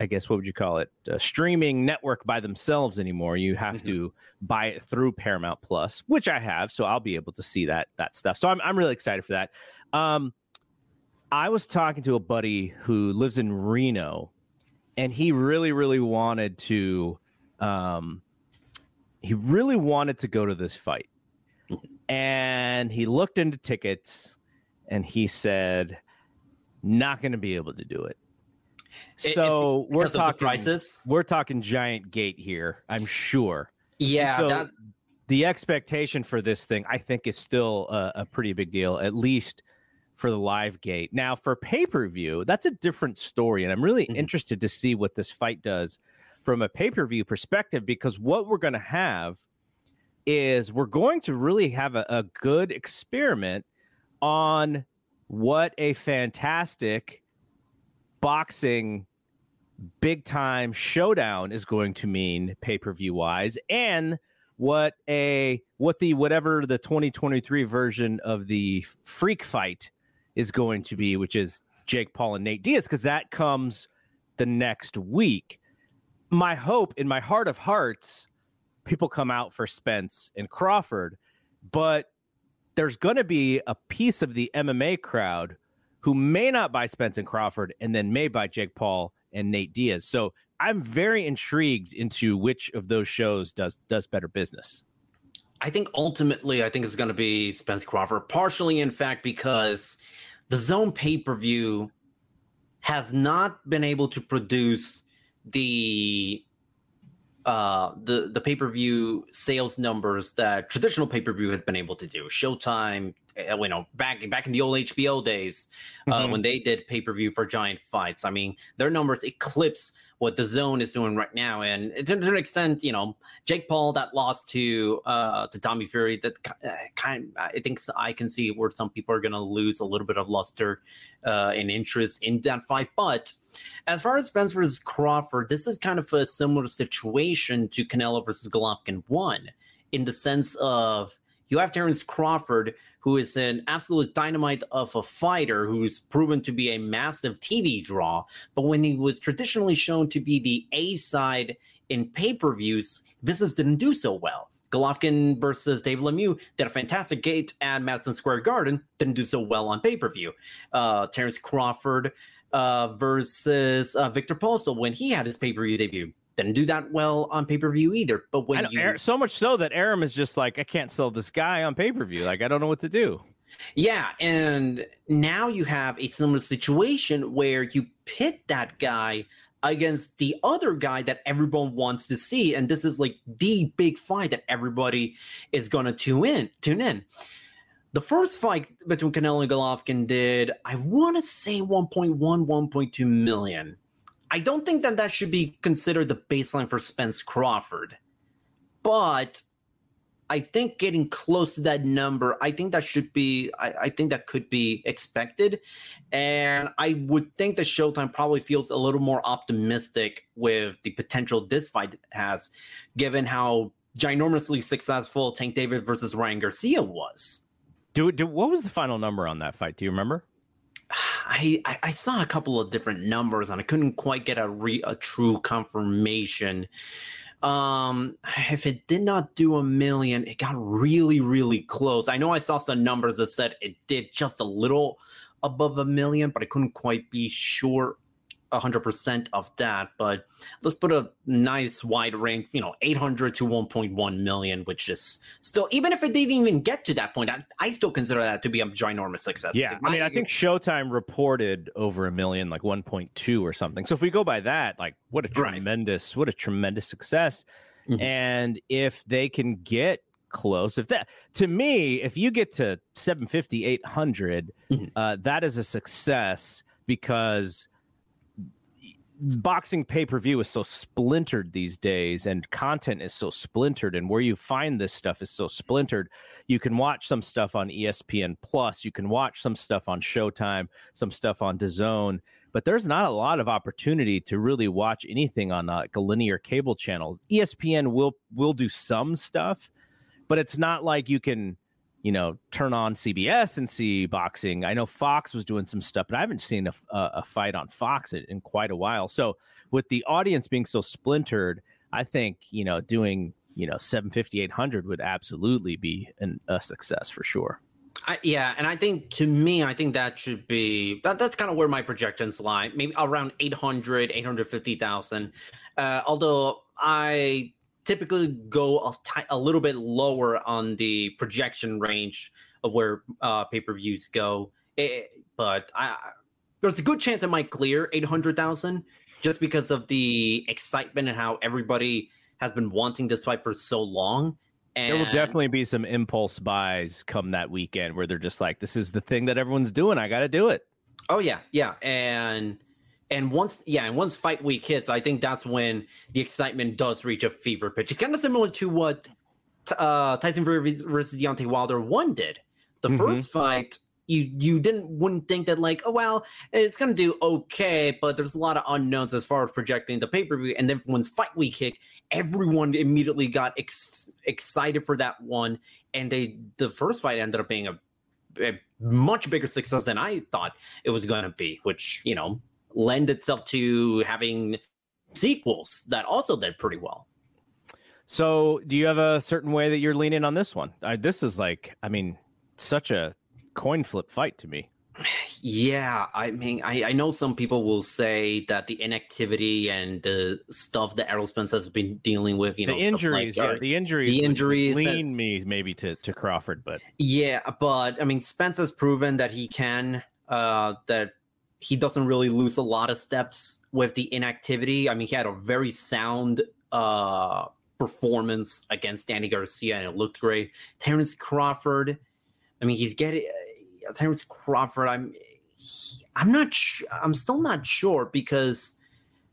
I guess what would you call it? A streaming network by themselves anymore. You have mm-hmm. to buy it through Paramount Plus, which I have, so I'll be able to see that that stuff. So I'm I'm really excited for that. Um, I was talking to a buddy who lives in Reno, and he really really wanted to um, he really wanted to go to this fight. And he looked into tickets and he said, not going to be able to do it. So it, it, we're talking prices. We're talking giant gate here, I'm sure. Yeah, so, that's the expectation for this thing, I think, is still a, a pretty big deal, at least for the live gate. Now, for pay per view, that's a different story. And I'm really mm-hmm. interested to see what this fight does from a pay per view perspective, because what we're going to have is we're going to really have a, a good experiment on what a fantastic boxing big time showdown is going to mean pay per view wise, and what a what the whatever the 2023 version of the freak fight is going to be, which is Jake Paul and Nate Diaz, because that comes the next week. My hope in my heart of hearts, people come out for Spence and Crawford, but there's going to be a piece of the MMA crowd who may not buy Spence and Crawford and then may buy Jake Paul and Nate Diaz. So I'm very intrigued into which of those shows does does better business. I think ultimately, I think it's going to be Spence Crawford, partially, in fact, because DAZN pay per view has not been able to produce the uh, the the pay per view sales numbers that traditional pay per view has been able to do. Showtime, uh, you know, back back in the old HBO days uh, mm-hmm. when they did pay per view for giant fights. I mean, their numbers eclipse what DAZN is doing right now. And to, to an extent, you know, Jake Paul that lost to uh to Tommy Fury that uh, kind I think I can see where some people are gonna lose a little bit of luster uh and interest in that fight. But as far as Spence versus Crawford, this is kind of a similar situation to Canelo versus Golovkin one in the sense of you have Terence Crawford, who is an absolute dynamite of a fighter who's proven to be a massive TV draw. But when he was traditionally shown to be the A side in pay per views, business didn't do so well. Golovkin versus Dave Lemieux did a fantastic gate at Madison Square Garden, didn't do so well on pay per view. Uh, Terence Crawford uh, versus uh, Viktor Postol when he had his pay per view debut didn't do that well on pay per view either. But when you so much so that Arum is just like, I can't sell this guy on pay per view. Like I don't know what to do. Yeah, and now you have a similar situation where you pit that guy against the other guy that everyone wants to see, and this is like the big fight that everybody is gonna tune in. Tune in. The first fight between Canelo and Golovkin did, I want to say 1.1, 1.2 million. I don't think that that should be considered the baseline for Spence Crawford, but I think getting close to that number, I think that should be, I, I, think that could be expected. And I would think that Showtime probably feels a little more optimistic with the potential this fight has, given how ginormously successful Tank Davis versus Ryan Garcia was. Do, do what was the final number on that fight? Do you remember? I, I saw a couple of different numbers and I couldn't quite get a re, a true confirmation. Um, if it did not do a million, it got really really close. I know I saw some numbers that said it did just a little above a million, but I couldn't quite be sure 100% of that, but let's put a nice wide range, you know, 800 to 1.1 million, which is still, even if it didn't even get to that point, I, I still consider that to be a ginormous success. Yeah. I mean, I think Showtime reported over a million, like 1.2 or something. So if we go by that, like what a tremendous, right. what a tremendous success. Mm-hmm. And if they can get close, if that, to me, if you get to 750, 800, mm-hmm. uh, that is a success because boxing pay per view is so splintered these days, and content is so splintered, and where you find this stuff is so splintered. You can watch some stuff on ESPN Plus, you can watch some stuff on Showtime, some stuff on DAZN, but there's not a lot of opportunity to really watch anything on uh, like a linear cable channel. ESPN will will do some stuff, but it's not like you can you know, turn on CBS and see boxing. I know Fox was doing some stuff, but I haven't seen a, a, fight on Fox in, in, quite a while. So with the audience being so splintered, I think, you know, doing, you know, 750, 800 would absolutely be an, a success for sure. I, yeah, and I think to me, I think that should be that. That's kind of where my projections lie. Maybe around 800, 850,000. Uh, although I typically go a, t- a little bit lower on the projection range of where uh, pay per views go. It, eh, but I, there's a good chance it might clear 800,000 just because of the excitement and how everybody has been wanting this fight for so long. And There will definitely be some impulse buys come that weekend where they're just like, "This is the thing that everyone's doing. I got to do it." Oh yeah, yeah, and and once yeah, and once fight week hits, I think that's when the excitement does reach a fever pitch. It's kind of similar to what uh, Tyson Fury versus Deontay Wilder one did. The Mhm. first fight, you you didn't wouldn't think that like oh well it's gonna do okay, but there's a lot of unknowns as far as projecting the pay per view. And then once fight week hit, everyone immediately got ex- excited for that one, and they the first fight ended up being a a much bigger success than I thought it was going to be, which, you know, lend itself to having sequels that also did pretty well. So, do you have a certain way that you're leaning on this one? I, this is like, I mean, such a coin flip fight to me. Yeah, I mean, I, I know some people will say that the inactivity and the stuff that Errol Spence has been dealing with, you the know, injuries, like yeah, the injuries, the injuries lean has- me maybe to to Crawford, but Yeah, but I mean, Spence has proven that he can, uh, that he doesn't really lose a lot of steps with the inactivity. I mean, he had a very sound uh, performance against Danny Garcia, and it looked great. Terence Crawford, I mean, he's getting uh, Terence Crawford. I'm, he- I'm not, sh- I'm still not sure because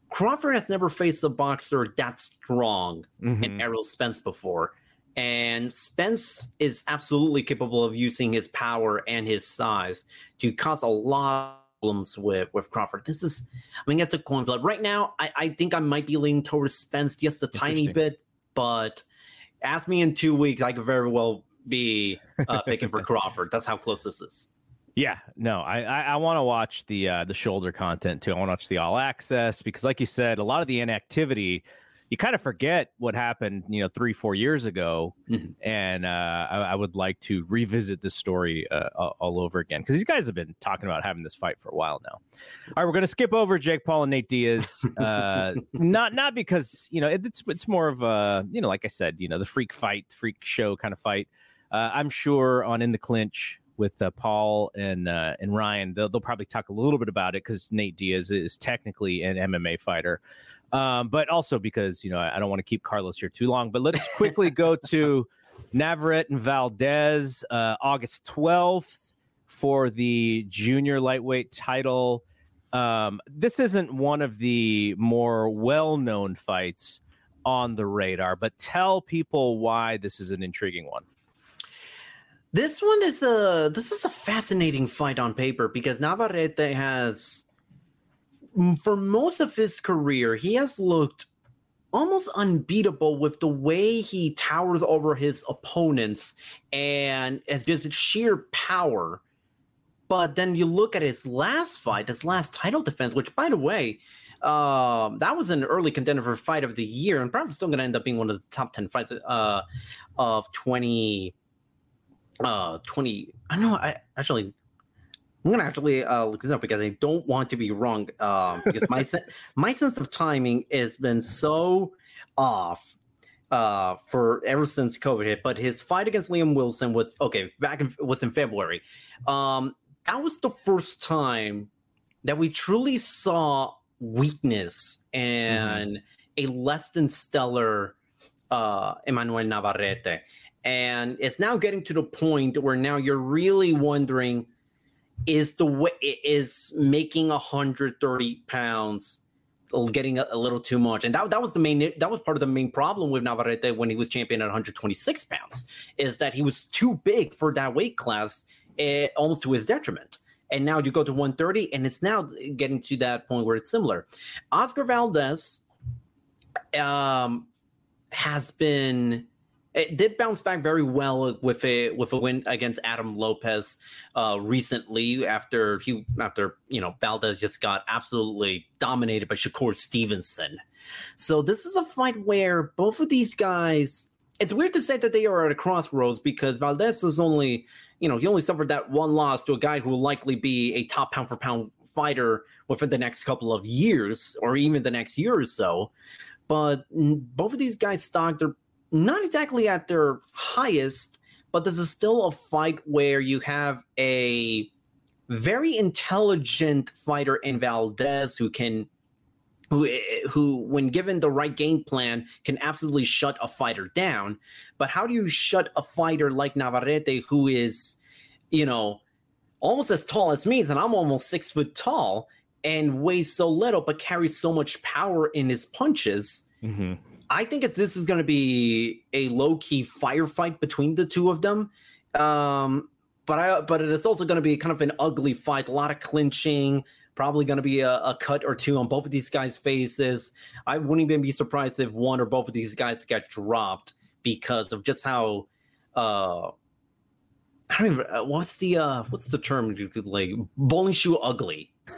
Crawford has never faced a boxer that strong Mhm. and Errol Spence before. And Spence is absolutely capable of using his power and his size to cause a lot problems with, with Crawford. This is, I mean, it's a coin flip. Right now, I, I think I might be leaning towards Spence just a tiny bit, but ask me in two weeks, I could very well be uh, picking for Crawford. That's how close this is. Yeah, no, I I, I want to watch the uh, the shoulder content too. I want to watch the all access because, like you said, a lot of the inactivity, you kind of forget what happened, you know, three four years ago, Mhm. and uh, I, I would like to revisit this story uh, all, over again because these guys have been talking about having this fight for a while now. All right, we're gonna skip over Jake Paul and Nate Diaz, uh, not not because you know it, it's it's more of a you know, like I said, you know, the freak fight, freak show kind of fight. Uh, I'm sure on in the clinch with uh, Paul and uh, and Ryan, they'll, they'll probably talk a little bit about it because Nate Diaz is technically an MMA fighter, um, but also because you know I, I don't want to keep Carlos here too long. But let's quickly go to Navarrete and Valdez, uh, August 12th for the junior lightweight title. Um, this isn't one of the more well-known fights on the radar, but tell people why this is an intriguing one. This one is a this is a fascinating fight on paper because Navarrete has m- for most of his career he has looked almost unbeatable with the way he towers over his opponents and just sheer power. But then you look at his last fight, his last title defense, which by the way, um, that was an early contender for fight of the year, and probably still going to end up being one of the top ten fights uh, of twenty uh 20 i know i actually i'm gonna actually uh look this up because i don't want to be wrong um because my sen- my sense of timing has been so off uh for ever since covid hit but his fight against liam wilson was okay back in was in february. Um that was the first time that we truly saw weakness and a less than stellar uh emmanuel navarrete. And it's now getting to the point where now you're really wondering is the way is making 130 pounds getting a, a little too much. And that, that was the main that was part of the main problem with navarrete when he was champion at 126 pounds is that he was too big for that weight class eh, almost to his detriment. And now you go to 130 and it's now getting to that point where it's similar. Oscar valdez um has been it did bounce back very well with a with a win against Adam Lopez uh, recently after he after you know Valdez just got absolutely dominated by Shakur Stevenson. So this is a fight where both of these guys. It's weird to say that they are at a crossroads because Valdez is only you know he only suffered that one loss to a guy who will likely be a top pound for pound fighter within the next couple of years or even the next year or so. But both of these guys stock their not exactly at their highest, but this is still a fight where you have a very intelligent fighter in Valdez who can who who when given the right game plan can absolutely shut a fighter down. But how do you shut a fighter like navarrete who is you know almost as tall as me and i'm almost six foot tall and weighs so little but carries so much power in his punches Mm-hmm. i think this is going to be a low-key firefight between the two of them um but i but it is also going to be kind of an ugly fight a lot of clinching probably going to be a, a, cut or two on both of these guys' faces. I wouldn't even be surprised if one or both of these guys get dropped because of just how. Uh, I don't even. Uh, what's the uh, what's the term? Like bowling shoe ugly.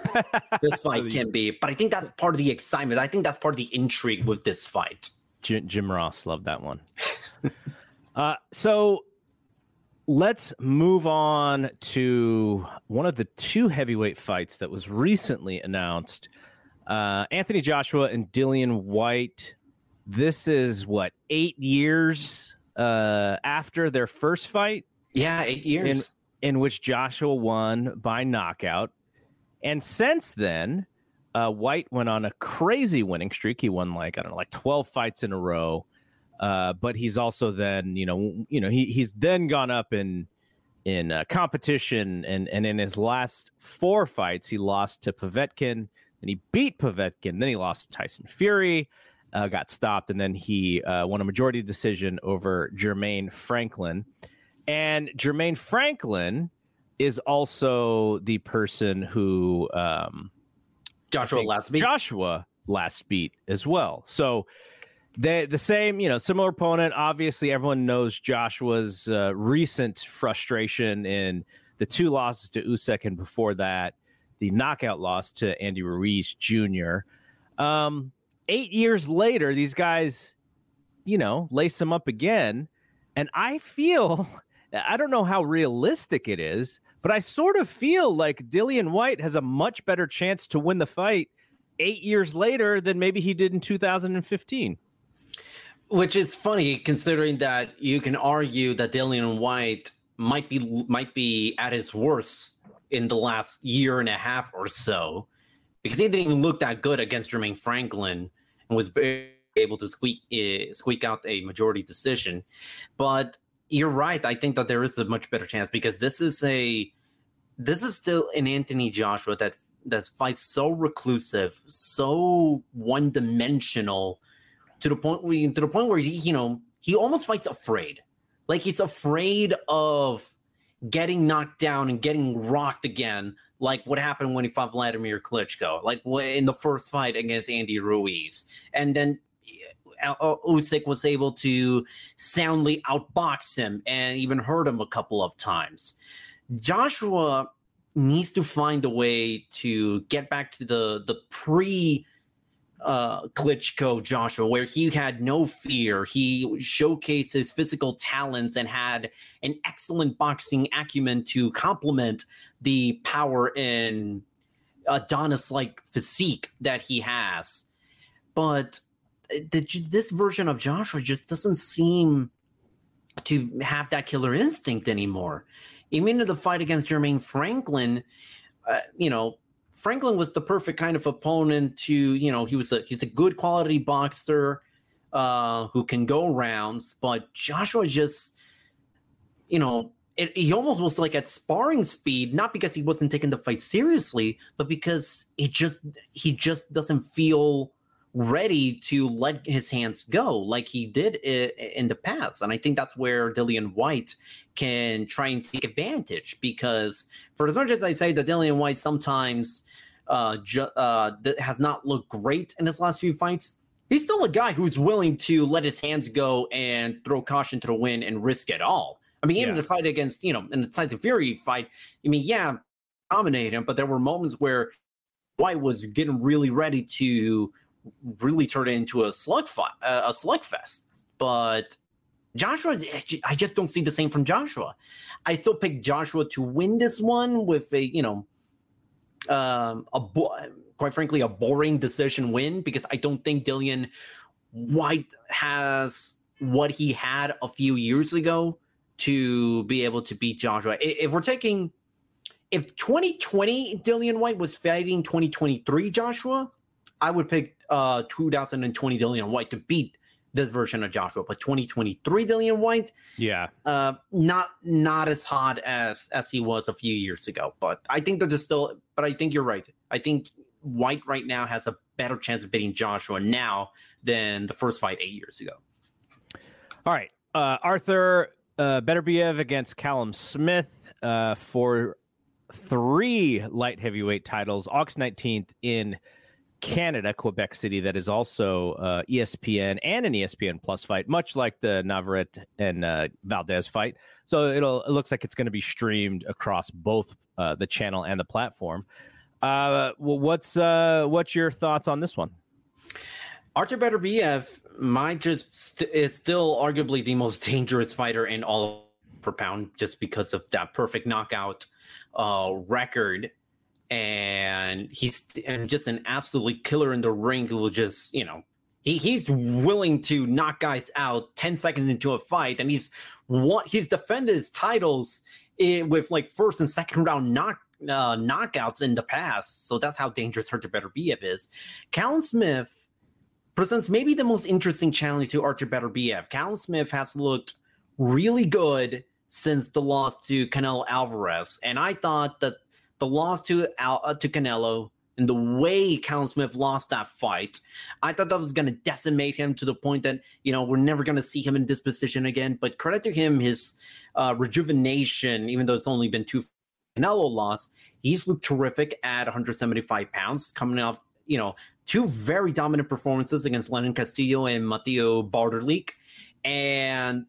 this fight can be, but I think that's part of the excitement. I think that's part of the intrigue with this fight. Jim, Jim Ross loved that one. uh, so let's move on to one of the two heavyweight fights that was recently announced. Uh, Anthony Joshua and Dillian Whyte. This is what eight years uh, after their first fight. Yeah, eight years. In, in which Joshua won by knockout, and since then, uh, Whyte went on a crazy winning streak. He won like I don't know, like twelve fights in a row. Uh, but he's also then you know you know he he's then gone up in in uh, competition and and in his last four fights he lost to Povetkin then he beat Povetkin then he lost to Tyson Fury uh, got stopped and then he uh, won a majority decision over Jermaine Franklin and Jermaine Franklin is also the person who um, Joshua last beat Joshua last beat as well so they the same, you know, similar opponent. Obviously, everyone knows Joshua's uh, recent frustration in the two losses to Usyk, and before that, the knockout loss to Andy Ruiz Jr. Um, eight years later, these guys, you know, lace them up again, and I feel, I don't know how realistic it is, but I sort of feel like Dillian Whyte has a much better chance to win the fight eight years later than maybe he did in 2015. Which is funny considering that you can argue that Dillian Whyte might be might be at his worst in the last year and a half or so, because he didn't even look that good against Jermaine Franklin and was able to squeak uh, squeak out a majority decision. But you're right. I think that there is a much better chance because this is a this is still an Anthony Joshua that that fights so reclusive, so one dimensional to the point where to the point where he, you know, he almost fights afraid. Like he's afraid of getting knocked down and getting rocked again, like what happened when he fought Vladimir Klitschko, like in the first fight against Andy Ruiz, and then uh, uh, Usyk was able to soundly outbox him and even hurt him a couple of times. Joshua needs to find a way to get back to the the pre uh Klitschko Joshua where he had no fear. He showcased his physical talents and had an excellent boxing acumen to complement the power and Adonis like physique that he has. But the, this version of Joshua just doesn't seem to have that killer instinct anymore even in the fight against Jermaine Franklin uh, you know Franklin was the perfect kind of opponent to, you know, he was a he's a good quality boxer uh, who can go rounds, but Joshua just, you know, it, he almost was like at sparring speed, not because he wasn't taking the fight seriously, but because he just he just doesn't feel ready to let his hands go like he did in the past. And I think that's where Dillian Whyte can try and take advantage because for as much as I say that Dillian Whyte sometimes uh, ju- uh, has not looked great in his last few fights, he's still a guy who's willing to let his hands go and throw caution to the wind and risk it all. I mean, even yeah. the fight against, you know, in the Tyson Fury fight, I mean, yeah, dominate him, but there were moments where Whyte was getting really ready to really turn it into a slug uh, a slugfest. But Joshua, I just don't see the same from Joshua. I still pick Joshua to win this one with a, you know, um, a quite frankly a boring decision win because I don't think Dillian Whyte has what he had a few years ago to be able to beat Joshua. If we're taking if 2020 Dillian Whyte was fighting 2023 Joshua, I would pick uh 2020 Dillian Whyte to beat this version of Joshua, but 2023 Dillian Whyte, Yeah. uh, not not as hot as as he was a few years ago. But I think that there's still. But I think you're right. I think Whyte right now has a better chance of beating Joshua now than the first fight eight years ago. All right. Uh, Arthur uh, Beterbiev against Callum Smith uh, for three light heavyweight titles. August 19th in Canada, Quebec City. That is also uh, ESPN and an ESPN Plus fight, much like the Navarrete and uh, Valdez fight. So it'll it looks like it's going to be streamed across both uh, the channel and the platform. Uh, what's uh, what's your thoughts on this one? Artur Beterbiev might just st- is still arguably the most dangerous fighter in all per pound, just because of that perfect knockout uh, record, and he's and just an absolutely killer in the ring who will just you know he he's willing to knock guys out ten seconds into a fight, and he's what he's defended his titles in, with like first and second round knock uh, knockouts in the past. So that's how dangerous Artur Beterbiev is. Callum Smith presents maybe the most interesting challenge to Artur Beterbiev. Callum Smith has looked really good since the loss to Canelo Alvarez, and I thought that the loss to Al- uh, to Canelo and the way Callum Smith lost that fight, I thought that was going to decimate him to the point that you know we're never going to see him in this position again. But credit to him, his uh, rejuvenation, even though it's only been two Canelo loss, he's looked terrific at 175 pounds, coming off you know two very dominant performances against Lenin Castillo and Mathieu Bauderlique. And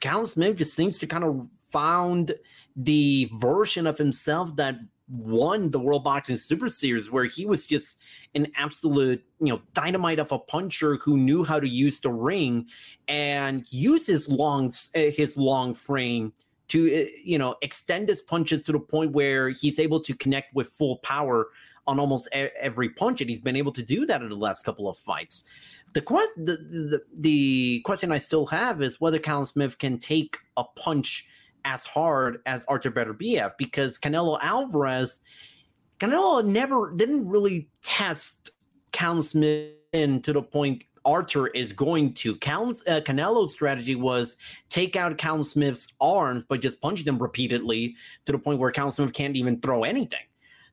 Callum Smith just seems to kind of found the version of himself that won the World Boxing Super Series, where he was just an absolute, you know, dynamite of a puncher who knew how to use the ring and use his long, uh, his long frame to, uh, you know, extend his punches to the point where he's able to connect with full power on almost every punch, and he's been able to do that in the last couple of fights. The question, the, the, the question I still have is whether Callum Smith can take a punch as hard as Artur Beterbiev because Canelo Alvarez, Canelo never didn't really test Callum Smith to the point Artur is going to. Callum's, uh, Canelo's strategy was take out Callum Smith's arms by just punching them repeatedly to the point where Callum Smith can't even throw anything.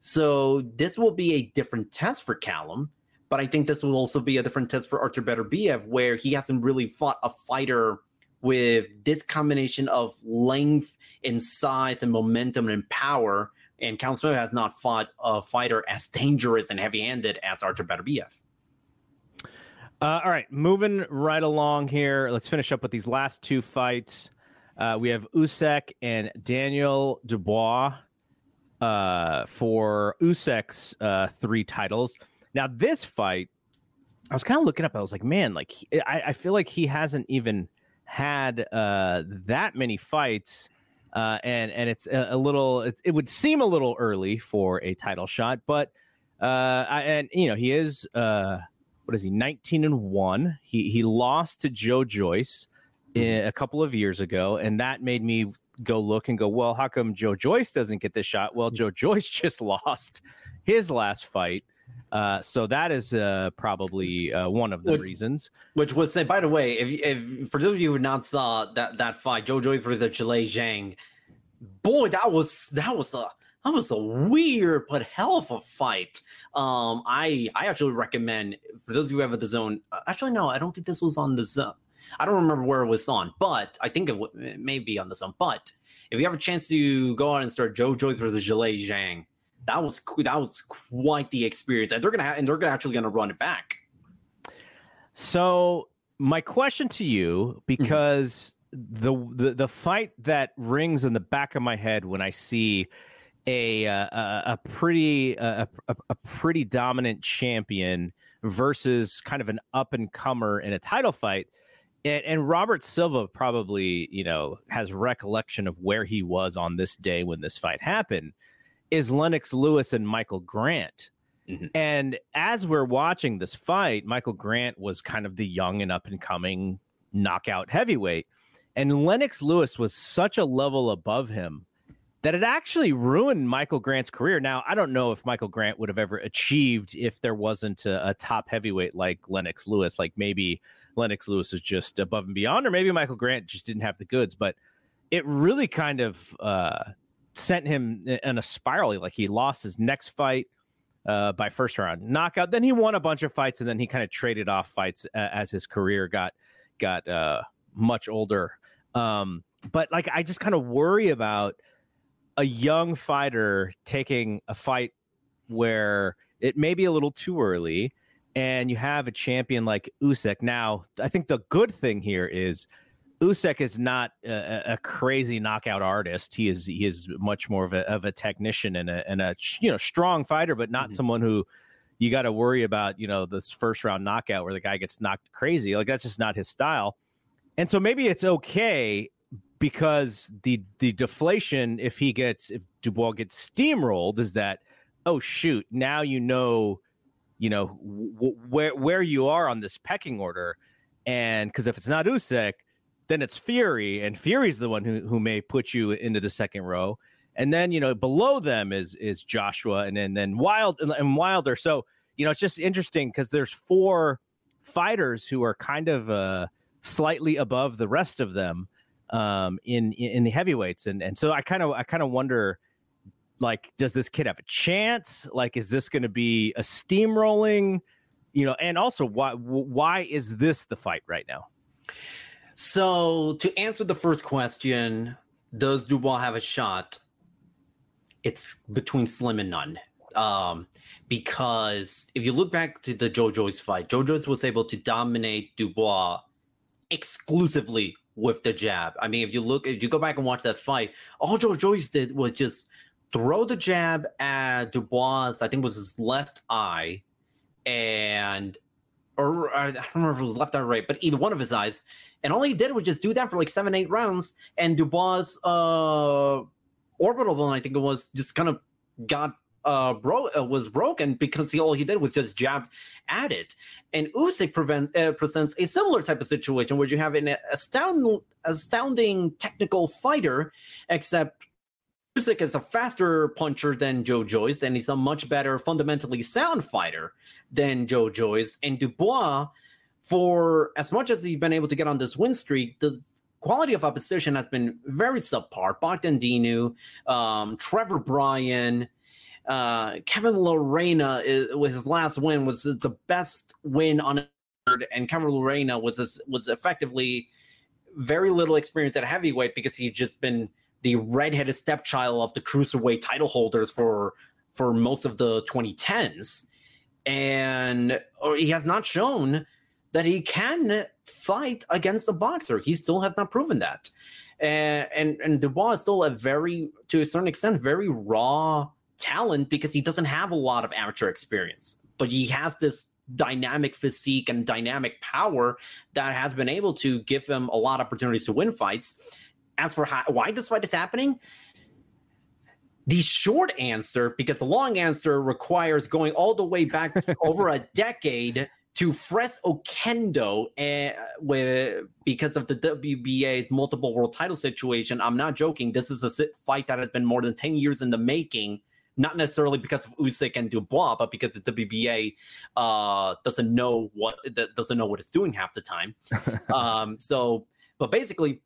So this will be a different test for Callum, but I think this will also be a different test for Artur Beterbiev, where he hasn't really fought a fighter with this combination of length and size and momentum and power. And Callum Smith has not fought a fighter as dangerous and heavy-handed as Artur Beterbiev. Uh, all right, moving right along here. Let's finish up with these last two fights. Uh, we have Usyk and Daniel Dubois uh, for Usyk's uh, three titles. Now, this fight, I was kind of looking up. I was like, man, like he, I, I feel like he hasn't even had uh, that many fights, uh, and and it's a, a little. It, it would seem a little early for a title shot, but uh, I, and you know he is. Uh, what is he 19 and 1 he he lost to joe joyce in, a couple of years ago and that made me go look and go well how come joe joyce doesn't get this shot well joe joyce just lost his last fight uh, so that is uh, probably uh, one of the Would- reasons Which was say, by the way, if, if for those of you who not saw that that fight, Joe Joy the Zhilei Zhang, boy, that was that was a that was a weird but hell of a fight. Um, I I actually recommend for those of you who have DAZN. uh, Actually, no, I don't think this was on DAZN. I don't remember where it was on, but I think it, w- it may be on DAZN. But if you have a chance to go out and start Joe Joy the Zhilei Zhang, that was that was quite the experience, and they're gonna ha- and they're gonna actually gonna run it back. So my question to you, because the, the the fight that rings in the back of my head when I see a uh, a, a pretty a, a, a pretty dominant champion versus kind of an up and comer in a title fight. And, and Robert Silva probably, you know, has recollection of where he was on this day when this fight happened. Is Lennox Lewis and Michael Grant? And as we're watching this fight, Michael Grant was kind of the young and up and coming knockout heavyweight. And Lennox Lewis was such a level above him that it actually ruined Michael Grant's career. Now, I don't know if Michael Grant would have ever achieved if there wasn't a, a top heavyweight like Lennox Lewis. Like maybe Lennox Lewis is just above and beyond, or maybe Michael Grant just didn't have the goods. But it really kind of uh, sent him in a spiral. Like he lost his next fight uh, by first round knockout. Then he won a bunch of fights, and then he kind of traded off fights as his career got got uh, much older. Um, but like, I just kind of worry about a young fighter taking a fight where it may be a little too early, and you have a champion like Usyk. Now, I think the good thing here is Usyk is not a, a, crazy knockout artist. He is he is much more of a of a technician and a and a you know strong fighter, but not mm-hmm. someone who you got to worry about. You know, this first round knockout where the guy gets knocked crazy. Like that's just not his style. And so maybe it's okay because the the deflation if he gets if Dubois gets steamrolled is that oh shoot now you know you know w- where where you are on this pecking order and because if it's not Usyk then it's Fury, and Fury's the one who, who may put you into the second row. And then you know below them is is Joshua, and then then Wild and, Wilder. So you know it's just interesting because there's four fighters who are kind of uh, slightly above the rest of them um, in in the heavyweights, and and so I kind of I kind of wonder like does this kid have a chance like is this going to be a steamrolling you know and also why why is this the fight right now so to answer the first question, does Dubois have a shot? It's between slim and none. Um, because if you look back to the Joe Joyce fight, Joe Joyce was able to dominate Dubois exclusively with the jab. I mean, if you look, if you go back and watch that fight, all Joe Joyce did was just throw the jab at Dubois. I think was his left eye, and or I don't remember if it was left or right, but either one of his eyes, and all he did was just do that for like seven, eight rounds. And Dubois' uh, orbital bone, I think it was, just kind of got uh, bro- uh, was broken because he, all he did was just jab at it. And Usyk uh, presents a similar type of situation where you have an astounding, astounding technical fighter, except Usyk is a faster puncher than Joe Joyce, and he's a much better, fundamentally sound fighter than Joe Joyce. And Dubois for as much as he's been able to get on this win streak, the quality of opposition has been very subpar. Bogdan Dinu, um, Trevor Bryan, uh, Kevin Lerena is, with his last win was the best win on and Kevin Lerena was was effectively very little experience at heavyweight because he's just been the redheaded stepchild of the cruiserweight title holders for for most of the 2010s, and he has not shown that he can fight against a boxer. He still has not proven that. And, and and Dubois is still a very, to a certain extent, very raw talent because he doesn't have a lot of amateur experience, but he has this dynamic physique and dynamic power that has been able to give him a lot of opportunities to win fights. As for how, why this fight is happening, the short answer, because the long answer requires going all the way back over a decade to Fres Oquendo uh, with, because of the WBA's multiple world title situation. I'm not joking. This is a fight that has been more than 10 years in the making. Not necessarily because of Usyk and Dubois, but because the WBA uh, doesn't know what doesn't know what it's doing half the time. um, so, but basically,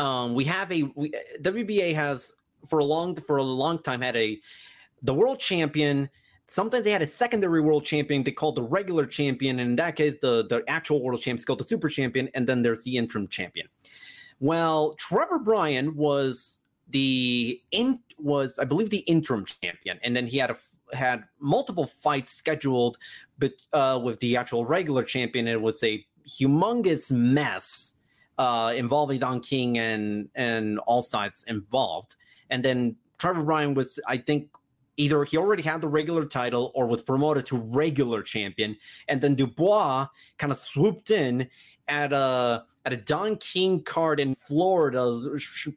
um, we have a we, WBA has for a long for a long time had a the world champion Sometimes they had a secondary world champion they called the regular champion. And in that case, the, the actual world champion is called the super champion. And then there's the interim champion. Well, Trevor Bryan was the in was I believe the interim champion, and then he had a had multiple fights scheduled, but uh, with the actual regular champion, it was a humongous mess uh, involving Don King and and all sides involved. And then Trevor Bryan was, I think, either he already had the regular title or was promoted to regular champion, and then Dubois kind of swooped in at a at a Don King card in Florida,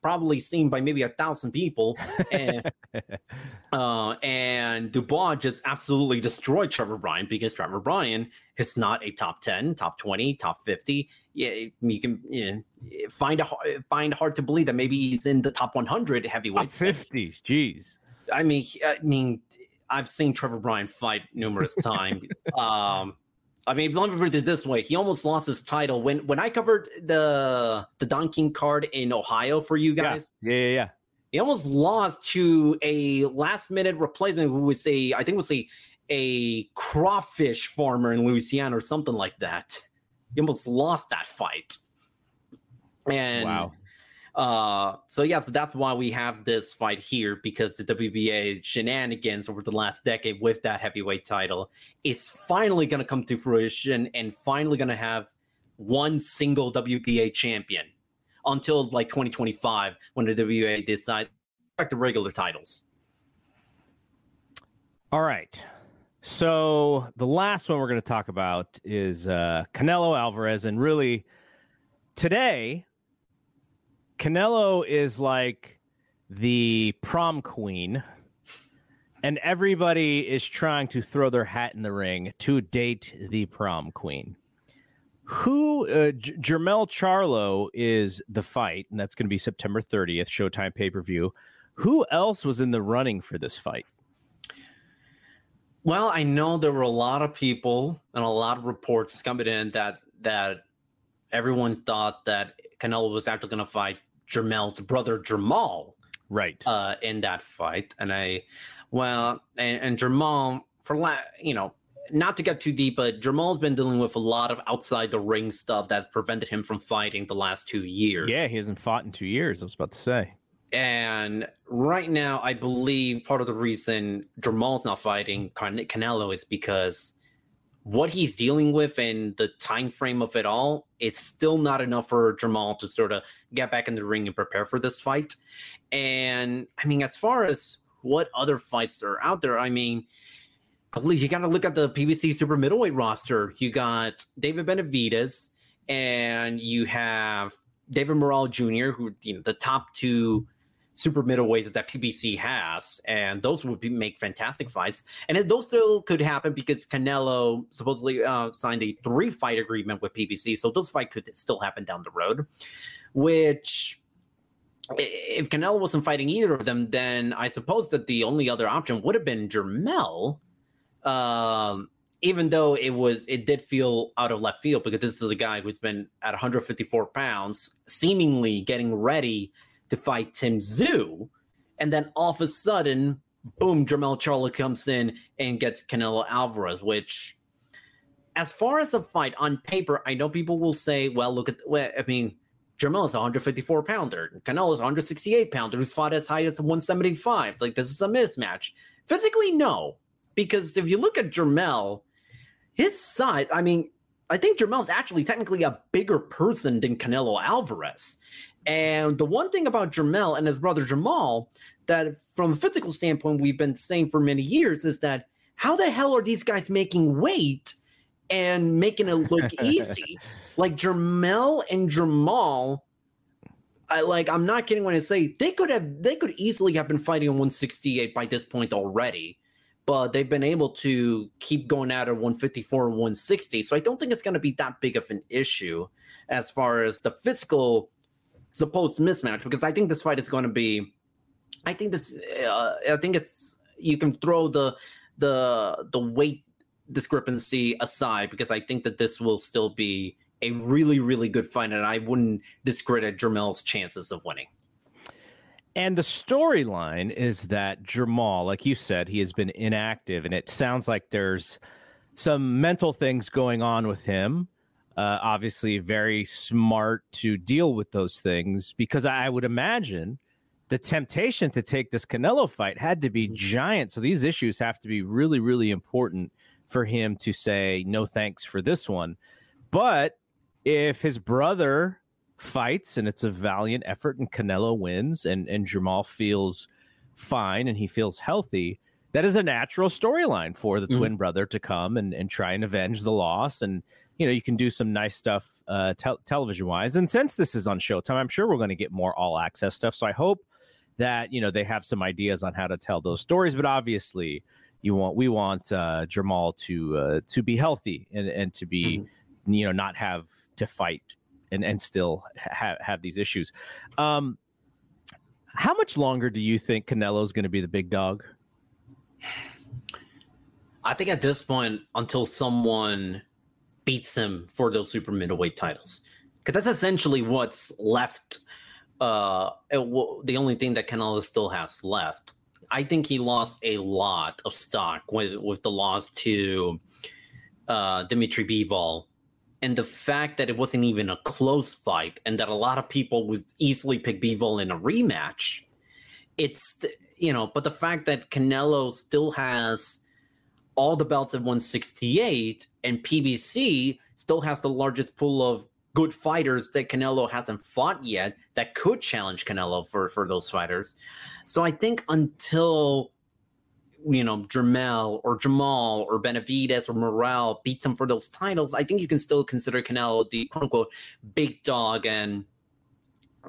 probably seen by maybe a thousand people, and uh, and Dubois just absolutely destroyed Trevor Bryan because Trevor Bryan is not a top ten, top twenty, top fifty. Yeah, you can find a find hard to believe that maybe he's in the top 100 Top heavyweights. 50. Jeez. I mean, I mean, I've seen Trevor Bryan fight numerous times. um, I mean, let me put it this way: he almost lost his title when when I covered the the Don King card in Ohio for you guys. Yeah, yeah, yeah. He almost lost to a last minute replacement who was a, I think was a a crawfish farmer in Louisiana or something like that. He almost lost that fight. And Wow. uh so yeah, so that's why we have this fight here because the WBA shenanigans over the last decade with that heavyweight title is finally gonna come to fruition and finally gonna have one single WBA champion until like 2025 when the WBA decides back to regular titles. All right. So the last one we're going to talk about is uh, Canelo Alvarez, and really today, Canelo is like the prom queen, and everybody is trying to throw their hat in the ring to date the prom queen. Who uh, J- Jermell Charlo is the fight, and that's going to be September 30th, Showtime pay per view. Who else was in the running for this fight? Well, I know there were a lot of people and a lot of reports coming in that that everyone thought that Canelo was actually going to fight Jermell's brother Jamal Right. uh, in that fight, and I, well, and, and Jamal for la- you know, not to get too deep, but Jamal's been dealing with a lot of outside the ring stuff that's prevented him from fighting the last two years. Yeah, he hasn't fought in two years. I was about to say. And right now, I believe part of the reason Jamal's not fighting Can- Canelo is because what he's dealing with and the time frame of it all, it's still not enough for Jamal to sort of get back in the ring and prepare for this fight. And I mean, as far as what other fights are out there, I mean, you got to look at the PBC super middleweight roster. You got David Benavidez, and you have David Morrell Jr., who you know the top two super middleweights that PBC has, and those would be, make fantastic fights. And those still could happen because Canelo supposedly uh, signed a three fight agreement with PBC, so those fight could still happen down the road. Which, if Canelo wasn't fighting either of them, then I suppose that the only other option would have been Jermell. Um, even though it was, it did feel out of left field because this is a guy who's been at 154 pounds, seemingly getting ready to fight Tim Tszyu, and then all of a sudden, boom, Jermell Charlo comes in and gets Canelo Alvarez, which, as far as the fight on paper, I know people will say, well, look at, well, I mean, Jermell is a 154 pounder, Canelo is 168 pounder, who's fought as high as 175. Like, this is a mismatch. Physically, no, because if you look at Jermell, his size, I mean, I think Jermell's actually technically a bigger person than Canelo Alvarez. And the one thing about Jermell and his brother Jamal that from a physical standpoint we've been saying for many years is that how the hell are these guys making weight and making it look easy? Like Jermell and Jamal I like I'm not kidding when I say they could have they could easily have been fighting on 168 by this point already. But they've been able to keep going at it 154 and 160. So I don't think it's going to be that big of an issue as far as the physical supposed mismatch because I think this fight is going to be. I think this. Uh, I think it's you can throw the the the weight discrepancy aside because I think that this will still be a really really good fight and I wouldn't discredit Jermell's chances of winning. And the storyline is that Jamal, like you said, he has been inactive, and it sounds like there's some mental things going on with him. Uh, obviously, very smart to deal with those things because I would imagine the temptation to take this Canelo fight had to be giant. So these issues have to be really, really important for him to say no thanks for this one. But if his brother fights and it's a valiant effort and Canelo wins and, and Jamal feels fine and he feels healthy, that is a natural storyline for the Mhm. twin brother to come and, and try and avenge the loss. And, you know, you can do some nice stuff uh, tel- television wise. And since this is on Showtime, I'm sure we're going to get more all access stuff. So I hope that, you know, they have some ideas on how to tell those stories. But obviously, you want we want uh, Jamal to uh, to be healthy and, and to be, you know, not have to fight and and still have have these issues. Um, how much longer do you think Canelo's going to be the big dog? I think at this point, until someone beats him for those super middleweight titles, because that's essentially what's left. Uh, w- the only thing that Canelo still has left. I think he lost a lot of stock with with the loss to uh, Dimitri Bivol, and the fact that it wasn't even a close fight, and that a lot of people would easily pick Bivol in a rematch. It's you know, but the fact that Canelo still has all the belts at 168 and PBC still has the largest pool of good fighters that Canelo hasn't fought yet that could challenge Canelo for for those fighters. So I think until you know Jermell or Jamal or Benavidez or Morrell beats him for those titles, I think you can still consider Canelo the quote unquote big dog and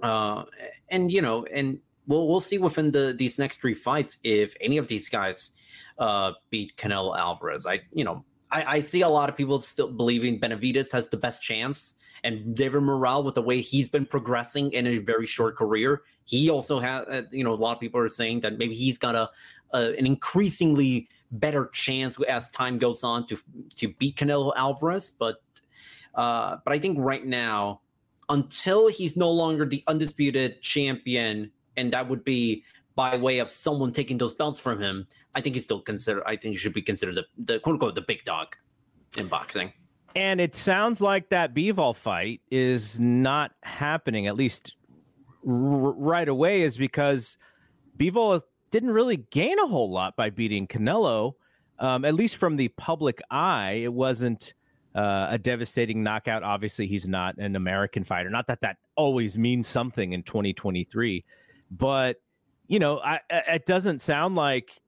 uh and you know and we'll we'll see within the these next three fights if any of these guys uh beat Canelo Alvarez. I you know I, I see a lot of people still believing Benavidez has the best chance and David Morrell with the way he's been progressing in a very short career. He also has, uh, you know, a lot of people are saying that maybe he's got a, a an increasingly better chance as time goes on to to beat Canelo Alvarez. But uh, but I think right now, until he's no longer the undisputed champion, and that would be by way of someone taking those belts from him, I think he's still considered. I think he should be considered the, the quote unquote the big dog in boxing. And it sounds like that Bivol fight is not happening, at least r- right away, is because Bivol didn't really gain a whole lot by beating Canelo. Um, at least from the public eye, it wasn't uh, a devastating knockout. Obviously, he's not an American fighter. Not that that always means something in 2023, but you know, I, it doesn't sound like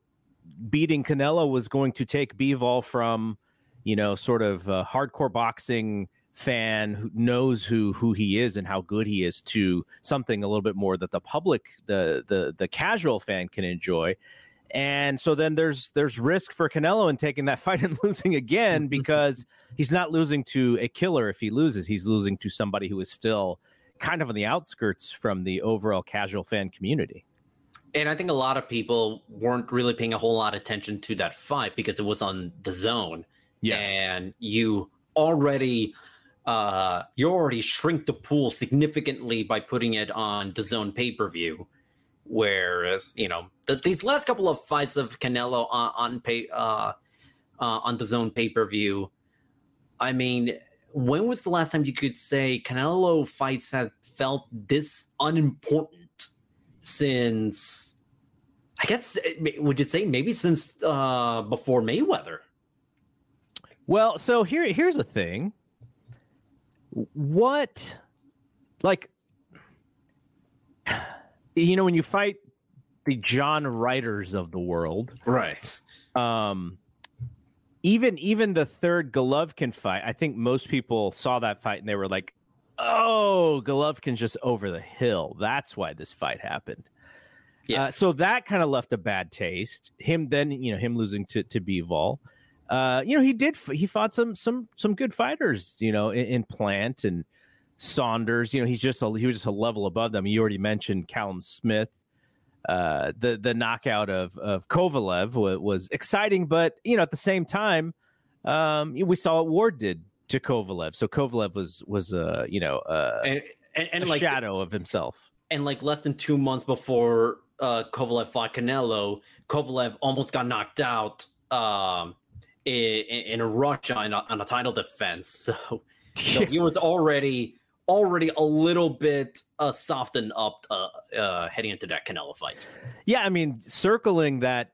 beating Canelo was going to take Bivol from you know, sort of a hardcore boxing fan who knows who who he is and how good he is to something a little bit more that the public the the the casual fan can enjoy. And so then there's there's risk for Canelo in taking that fight and losing again because he's not losing to a killer if he loses. He's losing to somebody who is still kind of on the outskirts from the overall casual fan community and I think a lot of people weren't really paying a whole lot of attention to that fight because it was on DAZN yeah. and you already uh you already shrink the pool significantly by putting it on DAZN pay-per-view whereas you know the, these last couple of fights of canelo on, on pay uh, uh on DAZN pay-per-view i mean when was the last time you could say canelo fights have felt this unimportant since i guess would you say maybe since uh before mayweather well, so here here's a thing. What like you know when you fight the John Ryders of the world, right? Um even even the third Golovkin fight, I think most people saw that fight and they were like, "Oh, Golovkin's just over the hill. That's why this fight happened." Yeah. Uh, so that kind of left a bad taste. Him then, you know, him losing to to Bivol uh, you know, he did. He fought some some some good fighters. You know, in, in, Plant and Saunders. You know, he's just a, he was just a level above them. You already mentioned Callum Smith. Uh, the the knockout of of Kovalev was, was, exciting, but you know, at the same time, um, we saw what Ward did to Kovalev. So Kovalev was was a uh, you know uh, and, and, and a like, shadow of himself. And like less than two months before uh, Kovalev fought Canelo, Kovalev almost got knocked out. Um, in, in Russia on a, on a title defense. So, so he was already already a little bit uh, softened up uh, uh, heading into that Canelo fight. Yeah, I mean, circling that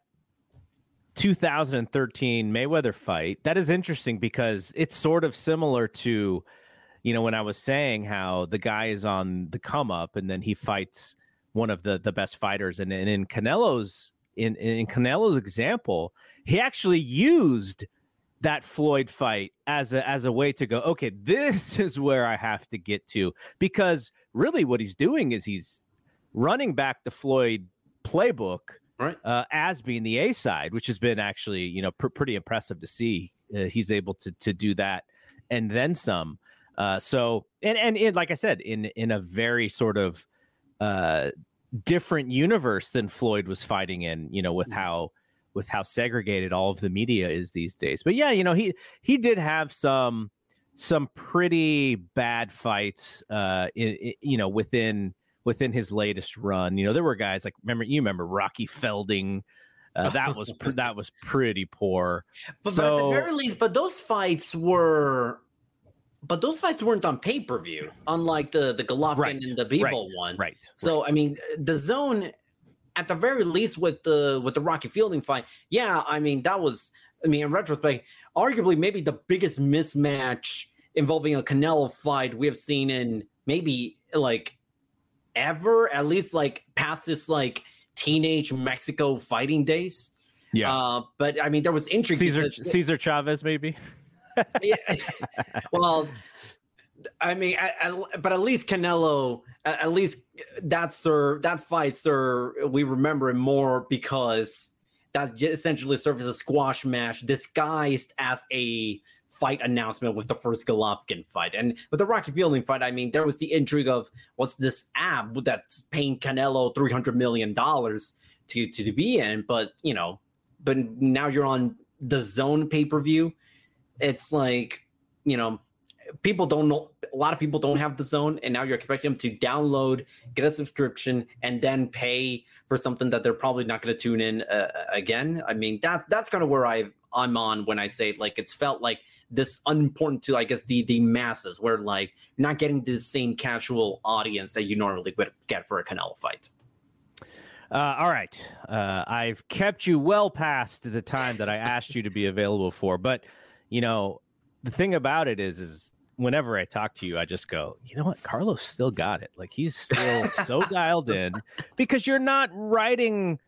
2013 Mayweather fight, that is interesting because it's sort of similar to, you know, when I was saying how the guy is on the come up and then he fights one of the the best fighters, and, and in Canelo's in in Canelo's example, he actually used that Floyd fight as a as a way to go, okay, this is where I have to get to. Because really what he's doing is he's running back the Floyd playbook right uh, as being the A side, which has been actually you know pr- pretty impressive to see. Uh, he's able to to do that and then some. Uh, so and and it, like I said, in in a very sort of uh, different universe than Floyd was fighting in, you know, with Mm-hmm. how with how segregated all of the media is these days. But yeah, you know, he he did have some some pretty bad fights uh in, in- you know within within his latest run. You know, there were guys like remember you remember Rocky Fielding uh, that was pr- that was pretty poor. But, but at the so very least, but those fights were, but those fights weren't on pay per view, unlike the the Golovkin Right, and the Bivol right, one. right, So I mean, DAZN, at the very least, with the with the Rocky Fielding fight, yeah, I mean that was, I mean, in retrospect, arguably maybe the biggest mismatch involving a Canelo fight we have seen in maybe like ever, at least like past this like teenage Mexico fighting days. Yeah. Uh, but I mean, there was intrigue. Caesar because- Caesar Chavez maybe. yeah. well, I mean, but at least Canelo, at, at least that sir, that fight, sir, we remember it more because that essentially served as a squash match disguised as a fight announcement with the first Golovkin fight. And with the Rocky Fielding fight, I mean, there was the intrigue of what's this app that's paying Canelo three hundred million dollars to to be in, but you know, but now you're on DAZN pay per view. It's like you know, people don't know. A lot of people don't have DAZN, and now you're expecting them to download, get a subscription, and then pay for something that they're probably not going to tune in uh, again. I mean, that's that's kind of where I I'm on when I say like it's felt like this unimportant to I guess the the masses, where like you're not getting the same casual audience that you normally would get for a Canelo fight. Uh, all right. Uh, I've kept you well past the time that I asked you to be available for. But, you know, the thing about it is, is whenever I talk to you, I just go, you know what? Carlos still got it. Like he's still so dialed in because you're not writing,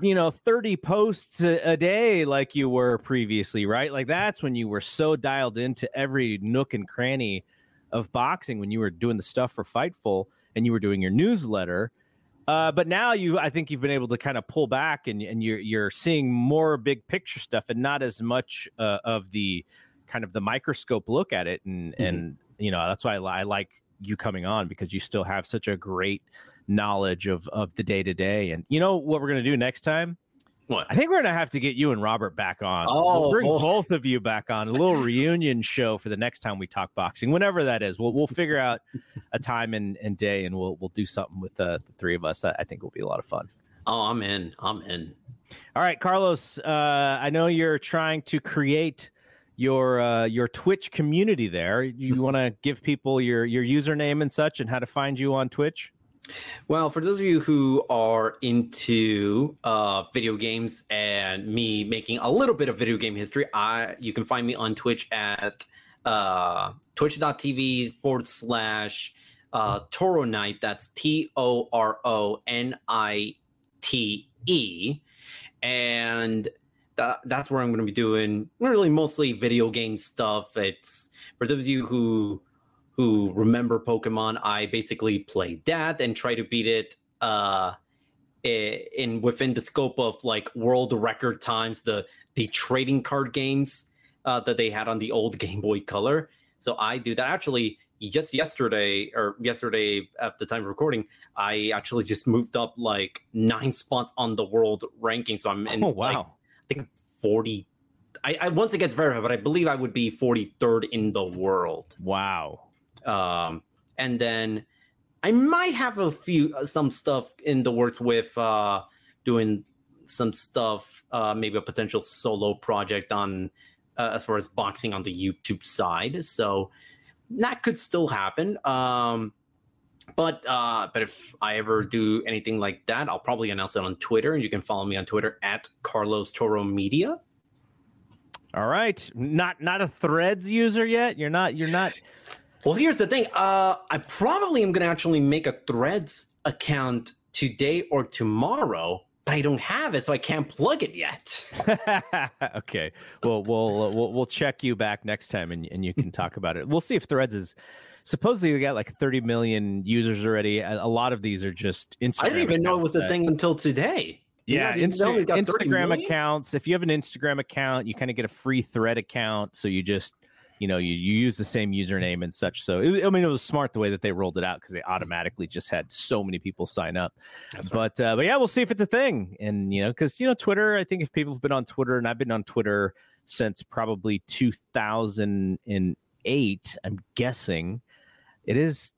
you know, 30 posts a, a day like you were previously, right? Like that's when you were so dialed into every nook and cranny of boxing when you were doing the stuff for Fightful and you were doing your newsletter. Uh, but now you, I think you've been able to kind of pull back and, and you're you're seeing more big picture stuff and not as much uh, of the kind of the microscope look at it. And and you know that's why I, I like you coming on because you still have such a great knowledge of of the day to day. And you know what we're gonna do next time? What? I think we're gonna have to get you and Robert back on. Oh, we'll bring boy. both of you back on a little reunion show for the next time we talk boxing, whenever that is. We'll we'll figure out a time and, and day, and we'll we'll do something with the, the three of us. That I think will be a lot of fun. Oh, I'm in. I'm in. All right, Carlos. Uh, I know you're trying to create your uh, your Twitch community there. You want to give people your your username and such, and how to find you on Twitch. Well, for those of you who are into uh, video games and me making a little bit of video game history, I you can find me on Twitch at uh, twitch.tv forward slash uh, ToroNite. That's T O R O N I T E. And that, that's where I'm going to be doing really mostly video game stuff. It's for those of you who who remember Pokemon, I basically played that and try to beat it uh in within the scope of like world record times the the trading card games uh that they had on the old Game Boy Color. So I do that actually just yesterday or yesterday at the time of recording, I actually just moved up like nine spots on the world ranking. So I'm in Oh, like, wow. I think 40 I, I once it gets verified, but I believe I would be 43rd in the world. Wow. Um, and then I might have a few uh, some stuff in the works with uh, doing some stuff, uh, maybe a potential solo project on uh, as far as boxing on the YouTube side. So that could still happen. Um, but uh, but if I ever do anything like that, I'll probably announce it on Twitter, and you can follow me on Twitter at Carlos Toro Media. All right, not not a Threads user yet. You're not. You're not. Well, here's the thing. Uh, I probably am going to actually make a Threads account today or tomorrow, but I don't have it, so I can't plug it yet. okay. Well, we'll we'll we'll check you back next time, and and you can talk about it. We'll see if Threads is. Supposedly, we got like 30 million users already. A, lot of these are just Instagram. I didn't even know it was a thing until today. Yeah, know, did you know Insta- we got 30 Instagram accounts. If you have an Instagram account, you kind of get a free thread account. So you just you know, you, you use the same username and such. So it, I mean, it was smart the way that they rolled it out because they automatically just had so many people sign up. but uh, but yeah, we'll see if it's a thing. And you know, because you know, Twitter. I think if people have been on Twitter, and I've been on Twitter since probably 2008, I'm guessing it is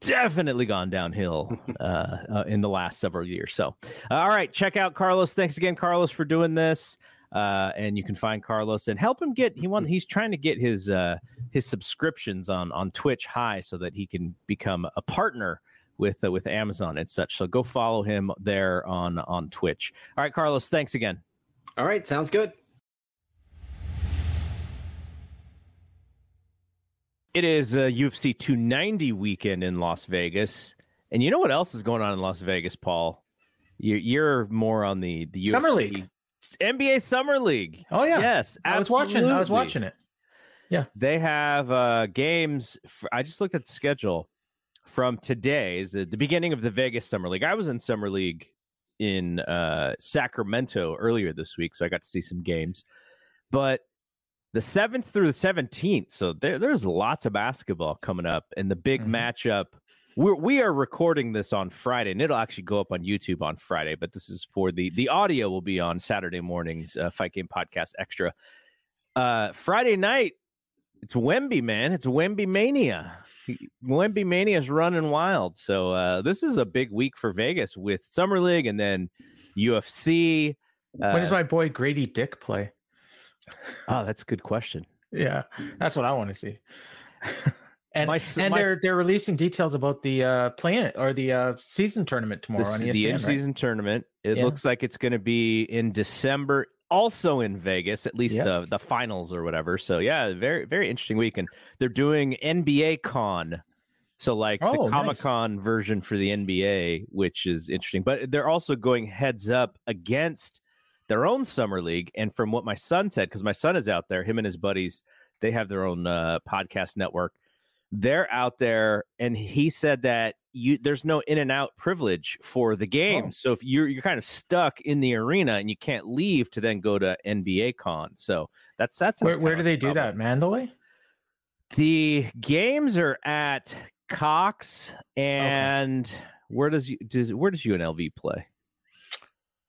definitely gone downhill uh, uh, in the last several years. So, uh, all right, check out Carlos. Thanks again, Carlos, for doing this. Uh, and you can find Carlos and help him get he want he's trying to get his uh, his subscriptions on on Twitch high so that he can become a partner with uh, with Amazon and such. So go follow him there on on Twitch. All right, Carlos, thanks again. All right, sounds good. It is a UFC 290 weekend in Las Vegas, and you know what else is going on in Las Vegas, Paul? You're, you're more on the the Summer League. NBA Summer League. Oh yeah. Yes, I was watching. I was watching it. Yeah. They have uh games. For, I just looked at the schedule from today. Is the, the beginning of the Vegas Summer League. I was in Summer League in uh Sacramento earlier this week, so I got to see some games. But the seventh through the seventeenth, so there, there's lots of basketball coming up, and the big Mhm. matchup. We're, we are recording this on Friday, and it'll actually go up on YouTube on Friday. But this is for the the audio will be on Saturday morning's uh, Fight Game Podcast Extra. Uh, Friday night, it's Wemby, man. It's Wemby mania. Wemby mania is running wild. So uh, this is a big week for Vegas with Summer League and then UFC. Uh, when does my boy Grady Dick play? oh, that's a good question. Yeah, that's what I want to see. and My and my they're they're releasing details about the uh playing or the uh season tournament tomorrow the ESPN. in right? season tournament. It Yeah. looks like it's going to be in December, also in Vegas, at least Yeah. the the finals or whatever. So yeah, very very interesting week, and they're doing NBA Con. So like Oh, the. Comic Con version for the NBA, which is interesting. But they're also going heads up against their own summer league. And from what my son said, because my son is out there, him and his buddies, they have their own uh, podcast network. They're out there, and he said that you there's no in and out privilege for the game. Oh. So if you're you're kind of stuck in the arena and you can't leave to then go to NBA Con. So that's that's Where, where do they do that? Mandalay? The games are at Cox and where does you does where does UNLV play?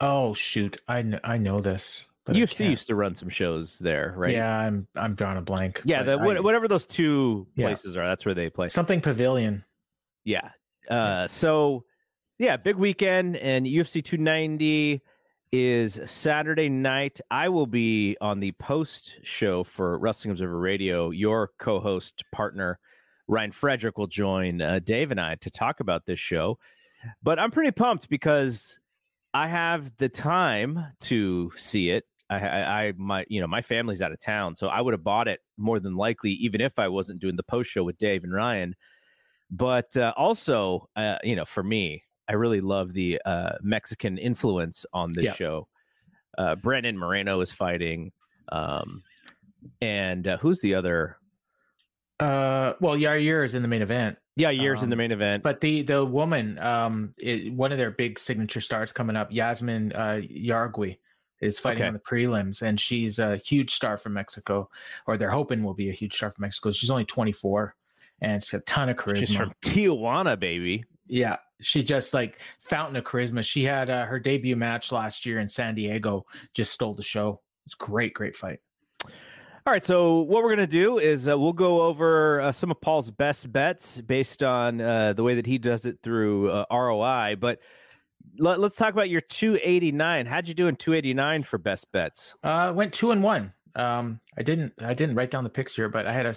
Oh shoot, I kn- I know this. But UFC used to run some shows there, right? Yeah, I'm I'm drawing a blank. Yeah, the, I- whatever those two Yeah. places are, that's where they play. something Pavilion. Yeah. Uh, so yeah, big weekend and UFC 290 is Saturday night. I will be on the post show for Wrestling Observer Radio. Your co-host partner Ryan Frederick will join uh, Dave and I to talk about this show. But I'm pretty pumped because I have the time to see it. I, I, I my, you know, my family's out of town, so I would have bought it more than likely, even if I wasn't doing the post show with Dave and Ryan. But uh, also, uh, you know, for me, I really love the uh, Mexican influence on this Yeah. show. Uh, Brandon Moreno is fighting, um, and uh, who's the other? Uh, well, Yair is in the main event. Yeah, years in the Um, main event. But the the woman, um, i one of their big signature stars coming up, Yazmin uh, Jauregui, is fighting Okay. on the prelims, and she's a huge star from Mexico, or they're hoping will be a huge star from Mexico. She's only 24, and she's got a ton of charisma. She's from Tijuana, baby. Yeah, she just like fountain of charisma. She had uh, her debut match last year in San Diego, just stole the show. It's great, great fight. All right, so what we're gonna do is uh, we'll go over uh, some of Paul's best bets based on uh, the way that he does it through uh, ROI. But let, us talk about your 289. How'd you do in 289 for best bets? Uh, went two and one. Um, I didn't, I didn't write down the picks here, but I had a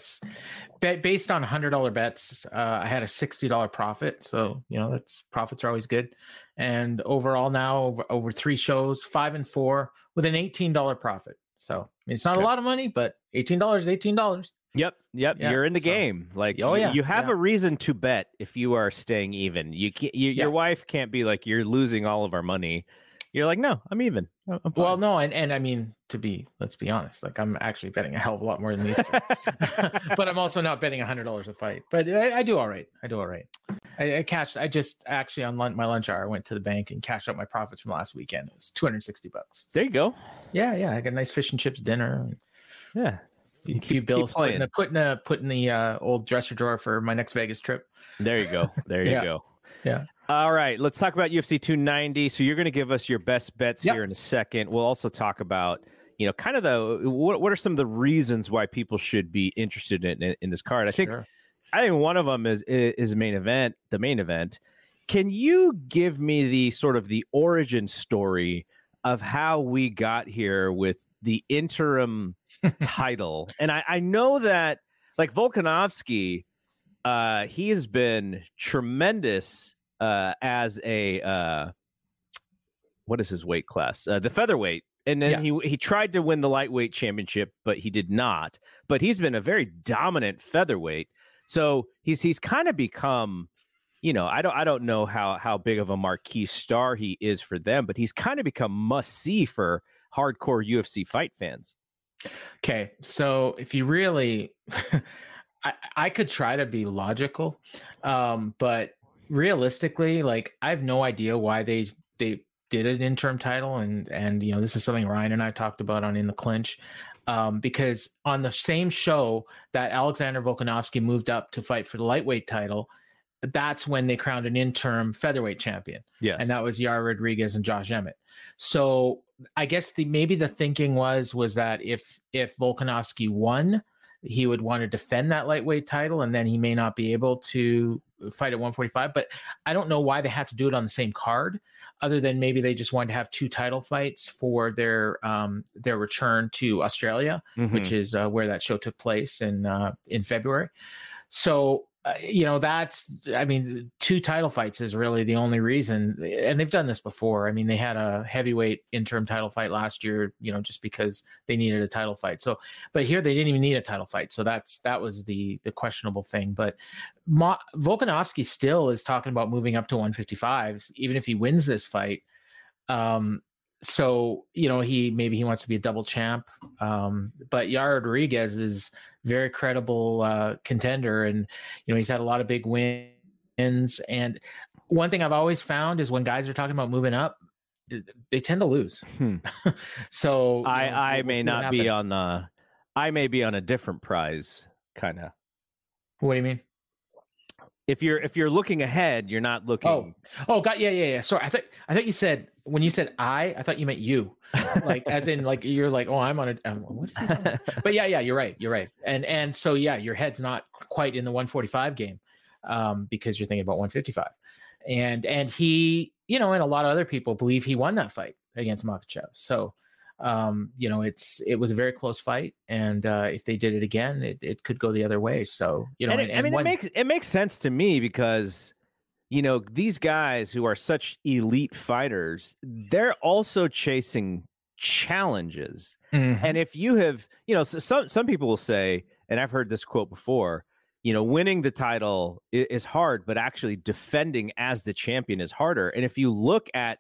bet based on hundred dollar bets. Uh, I had a sixty dollar profit, so you know that's profits are always good. And overall, now over, over three shows, five and four with an eighteen dollar profit. So I mean, it's not Okay. a lot of money, but eighteen dollars is eighteen dollars. Yep, yep. Yeah, you're in the so- game. Like, Oh, yeah, you have yeah. a reason to bet if you are staying even. You can't. You, Your wife can't be like, you're losing all of our money. You're like, no, I'm even. I'm. Well, no, and and I mean to be, let's be honest, like I'm actually betting a hell of a lot more than these, two. but I'm also not betting a hundred dollars a fight. But I, I do all right. I do all right. I, I cashed. I just actually on lunch, my lunch hour, I went to the bank and cashed out my profits from last weekend. It was 260 bucks. there you go. Yeah, yeah. I got a nice fish and chips dinner. Yeah. A few bills putting playing. the putting the putting the uh, old dresser drawer for my next Vegas trip. There you go. There you Yeah. go. Yeah. All right, let's talk about UFC 290. So you're going to give us your best bets Yep. here in a second. We'll also talk about, you know, kind of the what what are some of the reasons why people should be interested in in, in this card. I think Sure. I think one of them is is a main event, the main event. Can you give me the sort of the origin story of how we got here with the interim title? And I, I know that like Volkanovski, uh, he has been tremendous uh, as a uh, what is his weight class? Uh, the featherweight. And then he he tried to win the lightweight championship, but he did not. But he's been a very dominant featherweight. So he's he's kind of become, you know, I don't I don't know how how big of a marquee star he is for them, but he's kind of become must see for hardcore UFC fight fans. Okay, so if you really, I, I could try to be logical, um, but realistically, like I have no idea why they they did an interim title, and and you know this is something Ryan and I talked about on in the clinch, um, because on the same show that Alexander Volkanovski moved up to fight for the lightweight title, that's when they crowned an interim featherweight champion Yes. and that was Yair Rodriguez and Josh Emmett. So I guess the maybe the thinking was was that if if Volkanovski won, he would want to defend that lightweight title, and then he may not be able to fight at 145. But I don't know why they had to do it on the same card, other than maybe they just wanted to have two title fights for their um, their return to Australia, which Mhm. is uh, where that show took place in uh, in February. So uh, you know that's I mean two title fights is really the only reason, and they've done this before. I mean they had a heavyweight interim title fight last year, you know, just because they needed a title fight. So, but here they didn't even need a title fight, so that's that was the the questionable thing. But Mo- Volkanovski still is talking about moving up to 155, even if he wins this fight. Um, so you know he maybe he wants to be a double champ um but Yair Rodriguez is very credible uh contender and you know he's had a lot of big wins and one thing I've always found is when guys are talking about moving up they tend to lose Hmm. so you know, I I may not be on the I may be on a different prize kind of. what do you mean If you're if you're looking ahead, you're not looking Oh, oh, got yeah, yeah, yeah. Sorry, I thought I thought you said when you said I, I thought you meant you, like as in like you're like, oh, I'm on a. um, What is but yeah, yeah, you're right, you're right, and and so yeah, your head's not quite in the 145 game, um, because you're thinking about 155, and and he, you know, and a lot of other people believe he won that fight against Makhachev, so. Um, you know, it's it was a very close fight, and uh, if they did it again, it, it could go the other way. So you know, and, and, it- I mean, when- it makes it makes sense to me because you know these guys who are such elite fighters, they're also chasing challenges. Mhm. And if you have, you know, some some people will say, and I've heard this quote before, you know, winning the title is hard, but actually defending as the champion is harder. And if you look at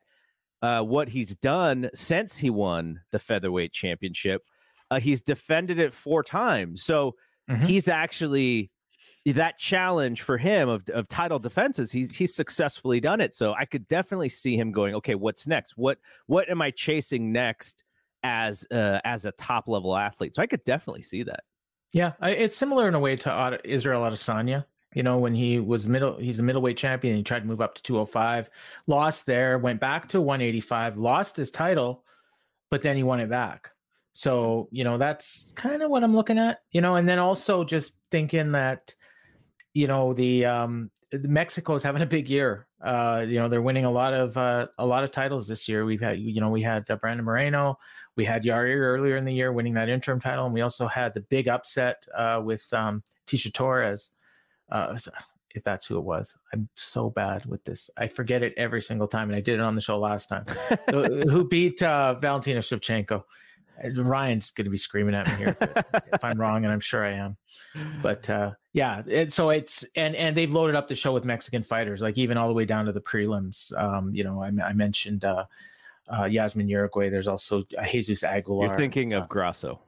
uh, what he's done since he won the featherweight championship, uh, he's defended it four times. So Mhm. he's actually that challenge for him of, of title defenses he's he's successfully done it so i could definitely see him going okay what's next what what am i chasing next as uh, as a top level athlete so i could definitely see that Yeah, it's similar in a way to Israel Adesanya. You know, when he was middle, he's a middleweight champion. He tried to move up to 205, lost there, went back to 185, lost his title, but then he won it back. So you know, that's kind of what I'm looking at. You know, and then also just thinking that, you know, the um, Mexico's having a big year. Uh, you know, they're winning a lot of uh, a lot of titles this year. We've had, you know, we had uh, Brandon Moreno, we had Yair earlier in the year winning that interim title, and we also had the big upset uh, with um, Tecia Torres. Uh, if that's who it was, I'm so bad with this. I forget it every single time, and I did it on the show last time. who who beat uh, Valentina Shevchenko? Ryan's going to be screaming at me here if, if I'm wrong, and I'm sure I am. But uh, yeah, it, so it's and and they've loaded up the show with Mexican fighters, like even all the way down to the prelims. Um, you know, I, I mentioned uh, uh, Yazmin Jauregui. There's also uh, Jesus Aguilar. you're thinking of grasso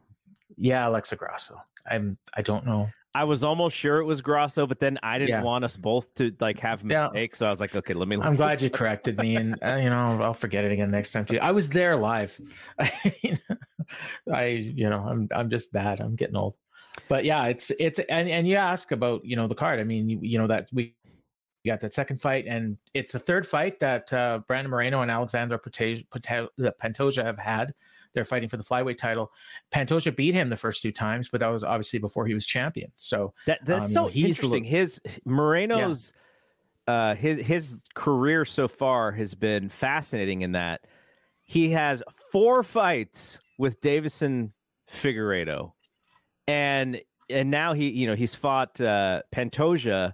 yeah, Alexa Grasso. I'm I don't know. i was almost sure it was grasso but then i didn't Yeah. want us both to like have Yeah. mistakes so i was like okay let me I'm glad you corrected me, and uh, you know I'll forget it again next time too. I was there live. I, you know, I'm I'm just bad. I'm getting old. but yeah, it's it's and and you ask about you know the card. I mean, you, you know that we got that second fight, and it's the third fight that uh, Brandon Moreno and Alexander Pantoja have had. They're fighting for the flyweight title. Pantoja beat him the first two times, but that was obviously before he was champion. So that that's um, so you know, interesting. His Moreno's yeah. uh, his his career so far has been fascinating in that he has four fights with Deiveson Figueiredo, and and now he you know he's fought uh, Pantoja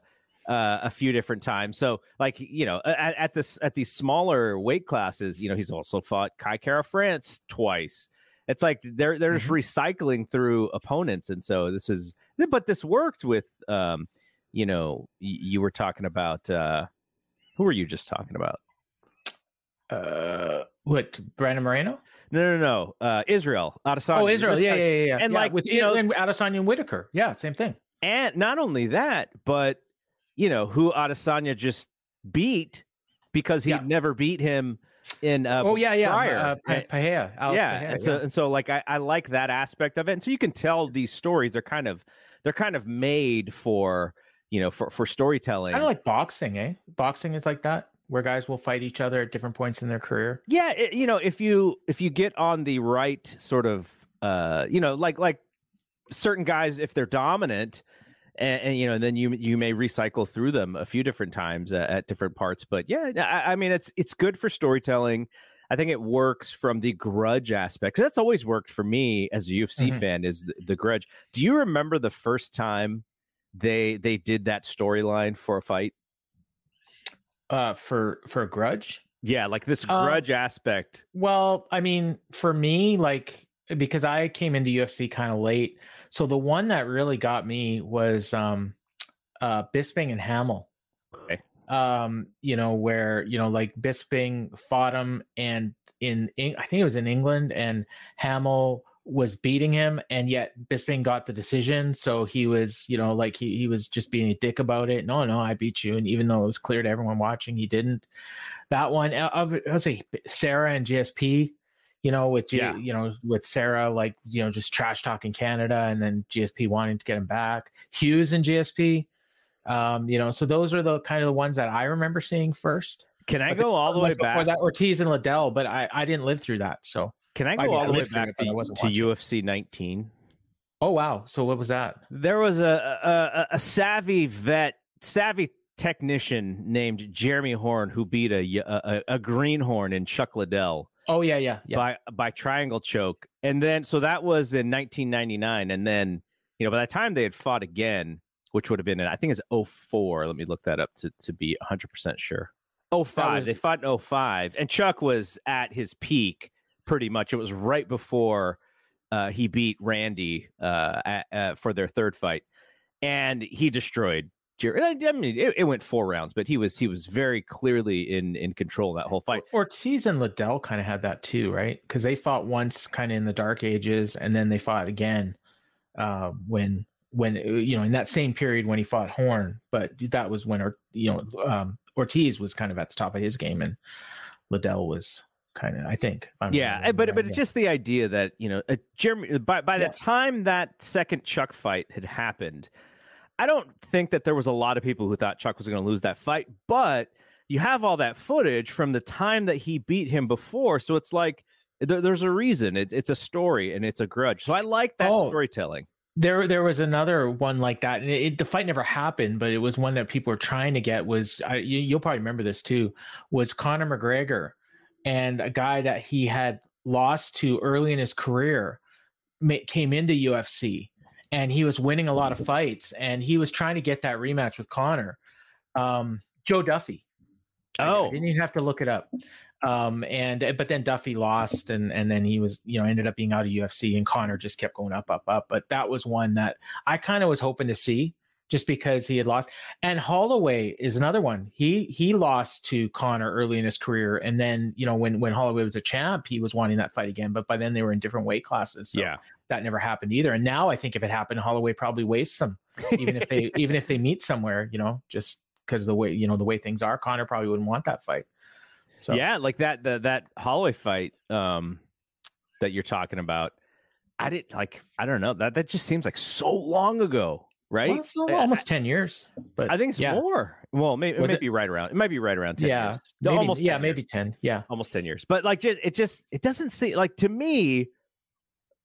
uh, a few different times. So like you know at, at, this at these smaller weight classes, you know he's also fought Kai Kara-France twice. It's like they're they're just mm-hmm. recycling through opponents, and so this is but this worked with um you know y- you were talking about uh who were you just talking about? Uh, what Brandon Moreno? No, no, no. Uh, Israel Adesanya. Oh, Israel. Yeah, yeah, yeah, yeah. And yeah, like with you know, and Adesanya and Whitaker. Yeah, same thing. And not only that, but you know who Adesanya just beat because he yeah. never beat him in uh, oh yeah yeah prior. Uh, yeah. Pereira, and so and so like I, I like that aspect of it and so you can tell these stories they're kind of they're kind of made for you know for for storytelling of like boxing eh boxing is like that where guys will fight each other at different points in their career? Yeah it, you know if you if you get on the right sort of uh you know like like certain guys if they're dominant and, and, you know and then you you may recycle through them a few different times at, at different parts but yeah I, I, mean it's it's good for storytelling. I think it works from the grudge aspect that's always worked for me as a ufc mm-hmm. fan is the, the, grudge. Do you remember the first time they they did that storyline for a fight uh for for a grudge yeah like this um, grudge uh, aspect well i mean for me like because I came into UFC kind of late. So the one that really got me was um uh Bisping and Hamill. Okay. Um, you know, where, you know, like Bisping fought him and in, in I think it was in England and Hamill was beating him and yet Bisping got the decision. So he was, you know, like he, he was just being a dick about it. No, no, I beat you. And even though it was clear to everyone watching, he didn't. That one, of I would say Serra and GSP you know, with G- yeah. you know, with Serra, like you know, just trash talking Canada, and then GSP wanting to get him back. Hughes and GSP, um, you know, so those are the kind of the ones that I remember seeing first. Can I but go all the way back? Before that Ortiz and Liddell, but I I didn't live through that. So can I go I mean, all the way back to, to UFC 19? Oh wow! So what was that? There was a a, a savvy vet, savvy technician named Jeremy Horn who beat a a, a greenhorn in Chuck Liddell Oh yeah, yeah, yeah. By by triangle choke, and then so that was in 1999, and then you know by the time they had fought again, which would have been in, I think it's 04. Let me look that up to to be 100 percent sure. 05. Was... They fought in 05, and Chuck was at his peak pretty much. It was right before uh, he beat Randy uh, at, uh, for their third fight, and he destroyed I mean, it, it, went four rounds, but he was he was very clearly in in control that whole fight. Ortiz and Liddell kind of had that too, right? Because they fought once, kind of in the dark ages, and then they fought again uh, when when uh, you know in that same period when he fought Horn. But that was when or you know um, Ortiz was kind of at the top of his game, and Liddell was kind of I think. yeah, but but it's just the idea that you know uh, Jeremy by by yeah. the time that second Chuck fight had happened I don't think that there was a lot of people who thought Chuck was going to lose that fight, but you have all that footage from the time that he beat him before. So it's like there, there's a reason. It, it's a story and it's a grudge. So I like that oh, storytelling. There, there was another one like that, and it, the fight never happened, but it was one that people were trying to get. Was I, you, you'll probably remember this too? Was Conor McGregor and a guy that he had lost to early in his career came into UFC and he was winning a lot of fights, and he was trying to get that rematch with Conor. Um, Joe Duffy. Oh, I didn't even have to look it up. Um, and but then Duffy lost, and and then he was you know ended up being out of UFC, and Conor just kept going up, up, up. But that was one that I kind of was hoping to see just because he had lost. And Holloway is another one. He he lost to Conor early in his career, and then you know when when Holloway was a champ, he was wanting that fight again. But by then they were in different weight classes. So yeah, that never happened either. And now I think if it happened, Holloway probably wastes them, even if they even if they meet somewhere, you know, just because the way you know the way things are. Conor probably wouldn't want that fight. So yeah, like that the, that Holloway fight um, that you're talking about I didn't like. I don't know that that just seems like so long ago, right? Well, it's I- almost ten years, but I think it's yeah. more. Well, maybe it it- be right around. It might be right around ten yeah, years. Maybe, almost yeah, 10 maybe ten. Yeah, almost 10 years but like just it just it doesn't seem like to me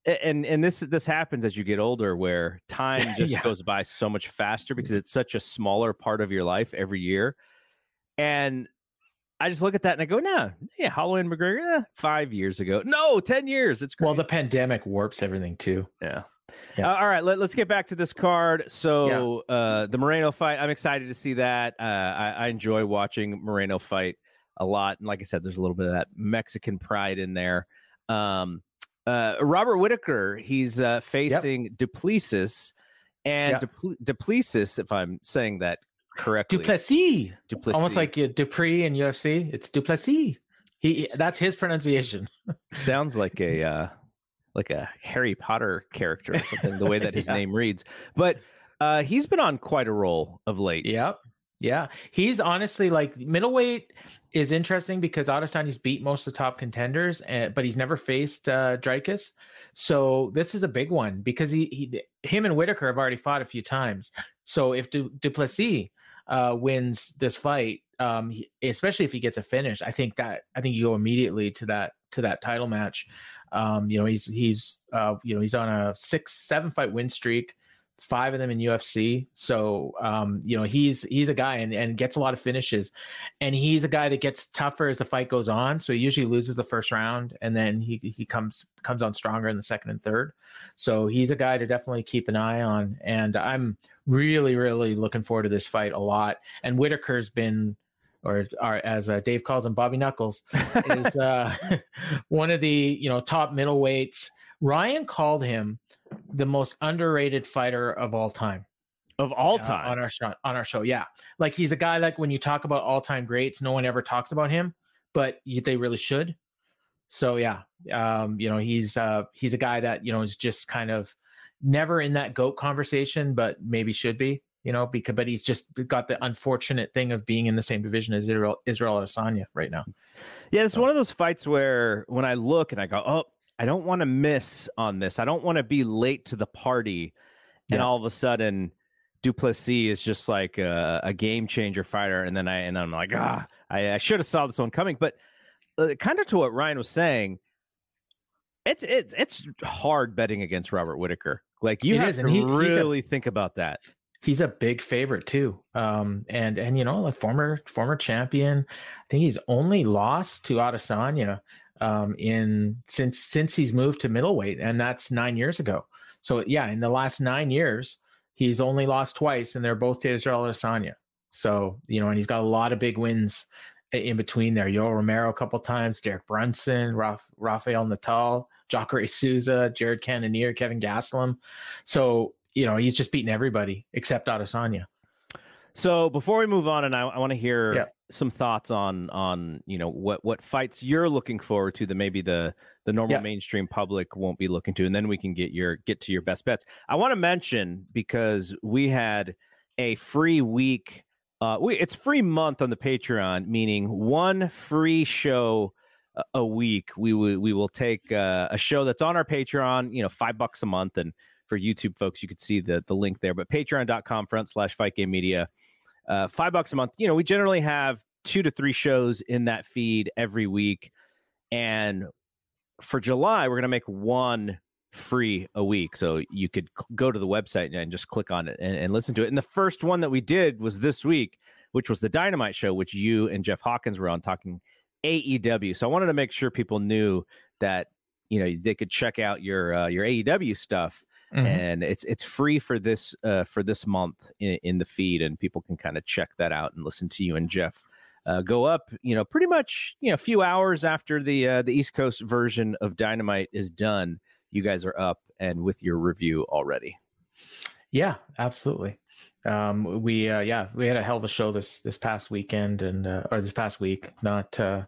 and and this this happens as you get older where time just Yeah. goes by so much faster because it's such a smaller part of your life every year and i just look at that and i go nah yeah Halloween mcgregor eh, five years ago no 10 years it's Well, the pandemic warps everything too. yeah. Yeah. Uh, all right, let, us get back to this card. So, uh, the Moreno fight, I'm excited to see that. Uh, I, I enjoy watching Moreno fight a lot. And like I said, there's a little bit of that Mexican pride in there. Um, uh, Robert Whitaker, he's uh, facing Duplessis. And Yeah. Dupl- Duplessis, if I'm saying that correctly, Duplessis, Duplessis. almost like uh, Dupree in UFC. It's Duplessis. He that's his pronunciation. sounds like a uh like a Harry Potter character or something, the way that his Yeah. name reads. But uh he's been on quite a roll of late. Yep. Yeah. He's honestly like middleweight is interesting because Adesanya's beat most of the top contenders, and, but he's never faced uh, Dricus. So this is a big one because he, he him and Whitaker have already fought a few times. So if Du, Duplessis uh, wins this fight, um, he- especially if he gets a finish, I think that I think you go immediately to that to that title match. Um, you know, he's he's uh, you know he's on a six seven fight win streak five of them in UFC. So um, you know, he's he's a guy and, and gets a lot of finishes. And he's a guy that gets tougher as the fight goes on. So he usually loses the first round and then he he comes comes on stronger in the second and third. So he's a guy to definitely keep an eye on. And I'm really, really looking forward to this fight a lot. And Whitaker's been or, or as uh, Dave calls him, Bobby Knuckles, is uh, one of the you know top middleweights. Ryan called him the most underrated fighter of all time. Of all uh, time. on our show, on our show, yeah, like he's a guy like when you talk about all time greats, no one ever talks about him, but they really should. So yeah, um, you know he's uh, he's a guy that you know is just kind of never in that goat conversation, but maybe should be. You know, because but he's just got the unfortunate thing of being in the same division as Israel Israel Adesanya right now. Yeah, it's one of those fights where when I look and I go, oh, I don't want to miss on this. I don't want to be late to the party. And all of a sudden, Duplessis is just like a, a game changer fighter. And then I and I'm like, ah, I, I should have saw this one coming. But uh, kind of to what Ryan was saying, it's it's it's hard betting against Robert Whitaker. Like you It have is, to he- he's a- really think about that. He's a big favorite too. Um, and and you know, a former former champion. I think he's only lost to Adesanya um, in since since he's moved to middleweight, and that's nine years ago. So yeah, in the last nine years, he's only lost twice, and they're both to Israel Adesanya. So you know, and he's got a lot of big wins in between there. Yoel Romero a couple times, Derek Brunson, Raf, Rafael Natal, Jacare Souza, Jared Cannonier, Kevin Gastelum. So you know, he's just beating everybody except Adesanya. So before we move on, and I, I want to hear Yeah. some thoughts on on you know what what fights you're looking forward to that maybe the the normal Yeah. mainstream public won't be looking to, and then we can get your get to your best bets. I want to mention because we had a free week. Uh, we it's free month on the Patreon, meaning one free show a- a week. We will we will take uh, a show that's on our Patreon, you know, five bucks a month, and for YouTube folks, you could see the the link there. But Patreon.com front slash Fight Game Media, uh, five bucks a month. You know, we generally have two to three shows in that feed every week, and for July, we're gonna make one free a week. So you could cl- go to the website and just click on it and, and listen to it. And the first one that we did was this week, which was the Dynamite show, which you and Jeff Hawkins were on talking AEW. So I wanted to make sure people knew that you know they could check out your uh, your AEW stuff Mhm. and it's it's free for this uh, for this month in, in the feed, and people can kind of check that out and listen to you and Jeff uh, go up. You know, pretty much you know a few hours after the uh, the East Coast version of Dynamite is done, you guys are up and with your review already. Yeah, absolutely. Um, we uh, yeah, we had a hell of a show this this past weekend and uh, or this past week. Not uh,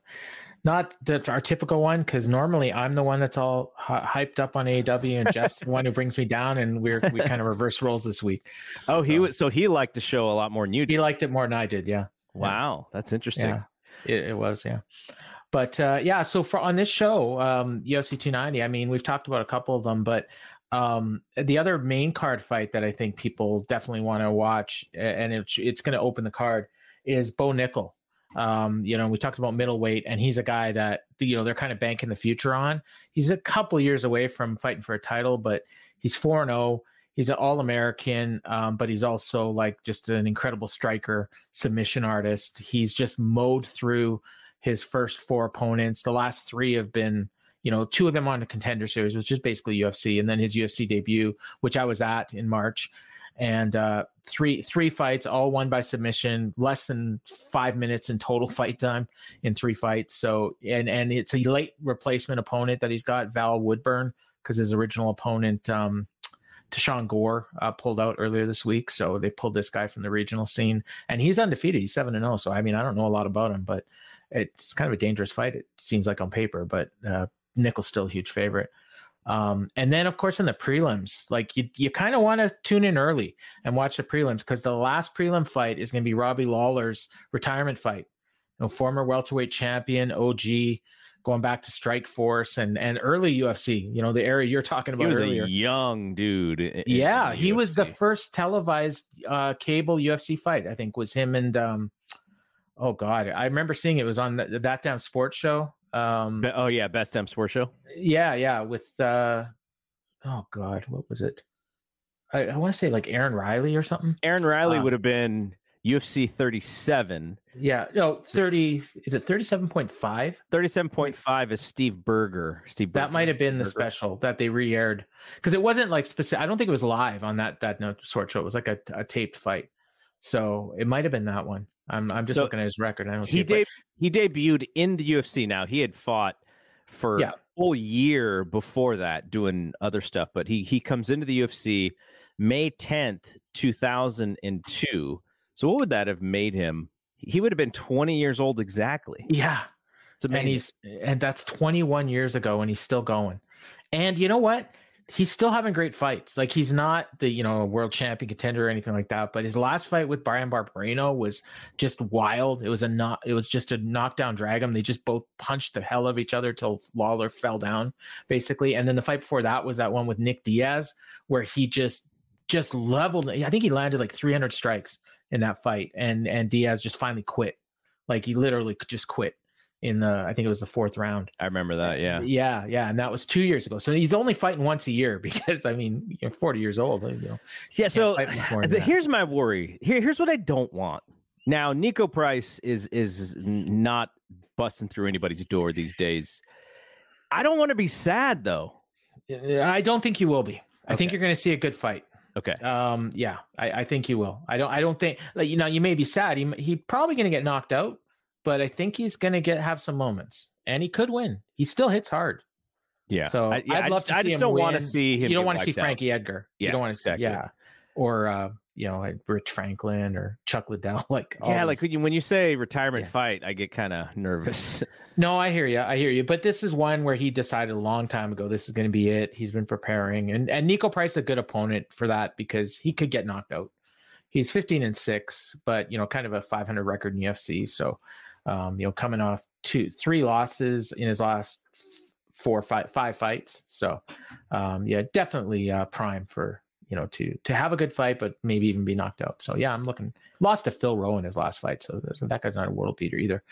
not the, our typical one because normally I'm the one that's all hy- hyped up on AEW and Jeff's the one who brings me down, and we're we kind of reverse roles this week. Oh, he was so he liked the show a lot more than you did. He liked it more than I did. Yeah. Wow, that's interesting. Yeah, it, it was. Yeah. But uh, yeah, so for on this show, um, UFC 290, I mean, we've talked about a couple of them, but um, the other main card fight that I think people definitely want to watch, and it's it's going to open the card, is Bo Nickal. Um, you know, we talked about middleweight, and he's a guy that you know they're kind of banking the future on. He's a couple years away from fighting for a title, but he's four and zero. He's an All American, um, but he's also like just an incredible striker, submission artist. He's just mowed through his first four opponents. The last three have been, you know, two of them on the contender series, which is basically UFC, and then his UFC debut, which I was at in March and uh, three three fights, all won by submission, less than five minutes in total fight time in three fights. So and and it's a late replacement opponent that he's got, Val Woodburn, because his original opponent, um, Tresean Gore, uh, pulled out earlier this week. So they pulled this guy from the regional scene, and he's undefeated. He's seven and zero. So I mean, I don't know a lot about him, but it's kind of a dangerous fight. It seems like on paper, but uh, Nickal's still a huge favorite. Um, and then, of course, in the prelims, like you, you kind of want to tune in early and watch the prelims because the last prelim fight is going to be Robbie Lawler's retirement fight. You know, former welterweight champion, OG, going back to Strike Force and and early UFC. You know, the area you're talking about. He was earlier. a young dude. in- yeah, in he was the first televised uh, cable UFC fight. I think was him and um, oh god, I remember seeing it was on the, that damn sports show. Um, Oh yeah, best damn sports show. yeah, yeah, with uh oh god, what was it? I, I want to say like Aaron Riley or something. Aaron Riley Uh, would have been UFC 37. Yeah, no, 30 is it 37.5? 37.5 is Steve Berger. Steve Berger. That might have been the Berger. special that they re-aired because it wasn't like specific. I don't think it was live on that that no sort show. It was like a, a taped fight, so it might have been that one. I'm I'm just So, looking at his record. I don't see He but- he debuted in the UFC. Now he had fought for Yeah. a whole year before that doing other stuff, but he he comes into the UFC May 10th, 2002. So what would that have made him? He would have been 20 years old exactly. Yeah. It's amazing. And he's and that's 21 years ago and he's still going. And you know what? He's still having great fights. Like he's not the, you know, world champion contender or anything like that, but his last fight with Bryan Barberena was just wild. It was a not it was just a knockdown drag 'em. They just both punched the hell of each other till Lawler fell down basically. And then the fight before that was that one with Nick Diaz where he just just leveled I think he landed like 300 strikes in that fight and and Diaz just finally quit. Like he literally just quit in the I think it was the fourth round. I remember that. Yeah. Yeah, yeah, and that was two years ago. So he's only fighting once a year because I mean you're 40 years old. You know, Yeah, so fight much more than the- here's my worry. Here, here's what I don't want. Now, Niko Price is is not busting through anybody's door these days. I don't want to be sad though. I don't think you will be. I think you're going to see a good fight. Okay. Um, yeah, I, I think you will. I don't. I don't think. Like, you know, you may be sad. He he probably going to get knocked out, but I think he's going to get have some moments, and he could win. He still hits hard. Yeah. So I, yeah, I'd I love just, to I just don't want to see him. You don't want to see wiped out. Frankie Edgar. Yeah, you don't want to see. Yeah. Or uh, you know, like Rich Franklin or Chuck Liddell. Like Yeah, like when you, when you say retirement Yeah. fight, I get kind of nervous. No, I hear you. I hear you. But this is one where he decided a long time ago this is going to be it. He's been preparing, and and Niko Price is a good opponent for that because he could get knocked out. He's 15 and six, but you know, kind of a 500 record in UFC. So, um, you know, coming off two, three losses in his last four, five, five fights. So, um, yeah, definitely uh, prime for you know to to have a good fight, but maybe even be knocked out. So, yeah, I'm looking. Lost to Phil Rowe in his last fight, so so that guy's not a world beater either.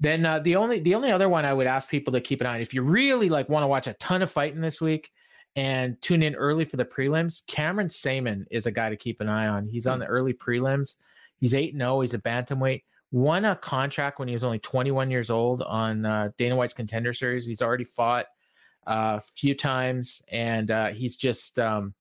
Then uh, the only the only other one I would ask people to keep an eye on if you really like want to watch a ton of fighting this week and tune in early for the prelims. Cameron Saaiman is a guy to keep an eye on. He's on the early prelims. He's eight zero. He's a bantamweight. Won a contract when he was only 21 years old on uh, Dana White's Contender Series. He's already fought uh, a few times, and uh, he's just um,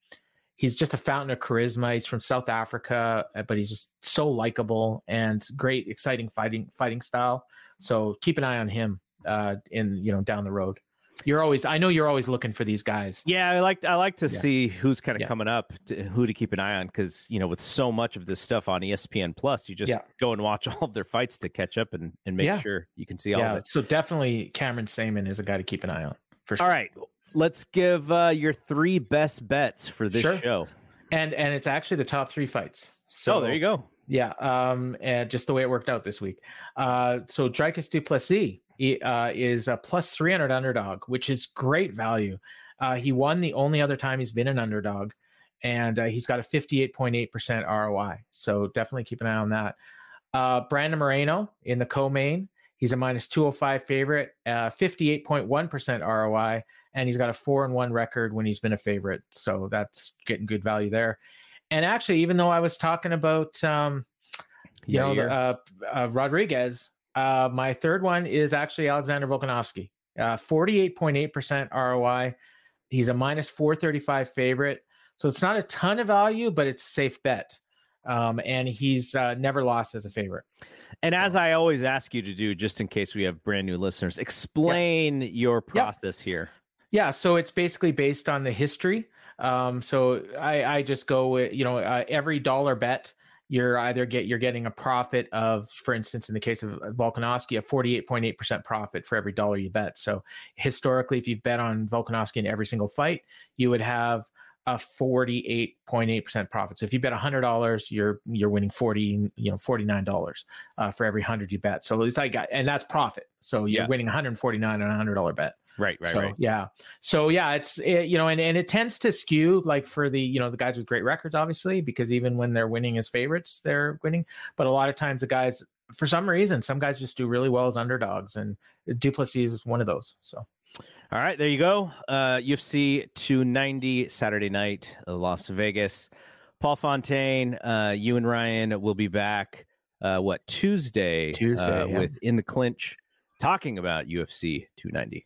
he's just a fountain of charisma. He's from South Africa, uh, but he's just so likable and great, exciting fighting fighting style. So keep an eye on him uh, in you know down the road. You're always I know you're always looking for these guys. yeah, I like I like to Yeah. see who's kind of Yeah. coming up, to, who to keep an eye on, because you know with so much of this stuff on ESPN Plus, you just Yeah. go and watch all of their fights to catch up and, and make sure you can see all Yeah, of it. so definitely Cameron Saaiman is a guy to keep an eye on for sure. All right, let's give uh, your three best bets for this Sure. show. and and it's actually the top three fights. So oh, there you go. Yeah, um, and just the way it worked out this week. Uh, so Dricus Duplessis uh, is a plus 300 underdog, which is great value. Uh, he won the only other time he's been an underdog, and uh, he's got a 58.8% ROI. So definitely keep an eye on that. Uh, Brandon Moreno in the co-main, he's a minus 205 favorite, uh, 58.1% ROI, and he's got a four and one record when he's been a favorite. So that's getting good value there. And actually, even though I was talking about, um, you know, uh, uh, Rodriguez, uh, my third one is actually Alexander Volkanovski, uh, 48.8% ROI. He's a minus 435 favorite. So it's not a ton of value, but it's a safe bet. Um, and he's uh, never lost as a favorite. And as I always ask you to do, just in case we have brand new listeners, explain your process here. Yeah, so it's basically based on the history. Um, so I, I just go with you know uh, every dollar bet you're either get you're getting a profit of, for instance, in the case of Volkanovski, a 48.8% profit for every dollar you bet. So historically, if you've bet on Volkanovski in every single fight, you would have a 48.8% profit. So if you bet $100, you're you're winning 40, you know, $49 uh, for every 100 you bet. So at least I got and that's profit. So you're Yeah. winning 149 on a $100 bet. Right, right, so, right. Yeah. So yeah, it's it, you know, and, and it tends to skew like for the you know the guys with great records, obviously, because even when they're winning as favorites, they're winning. But a lot of times the guys, for some reason, some guys just do really well as underdogs, and Duplessis is one of those. So All right, there you go. Uh, UFC 290 Saturday night, uh, Las Vegas. Paul Fontaine, uh, you and Ryan will be back. Uh, what Tuesday? Tuesday, uh, yeah. with in the clinch, talking about UFC 290.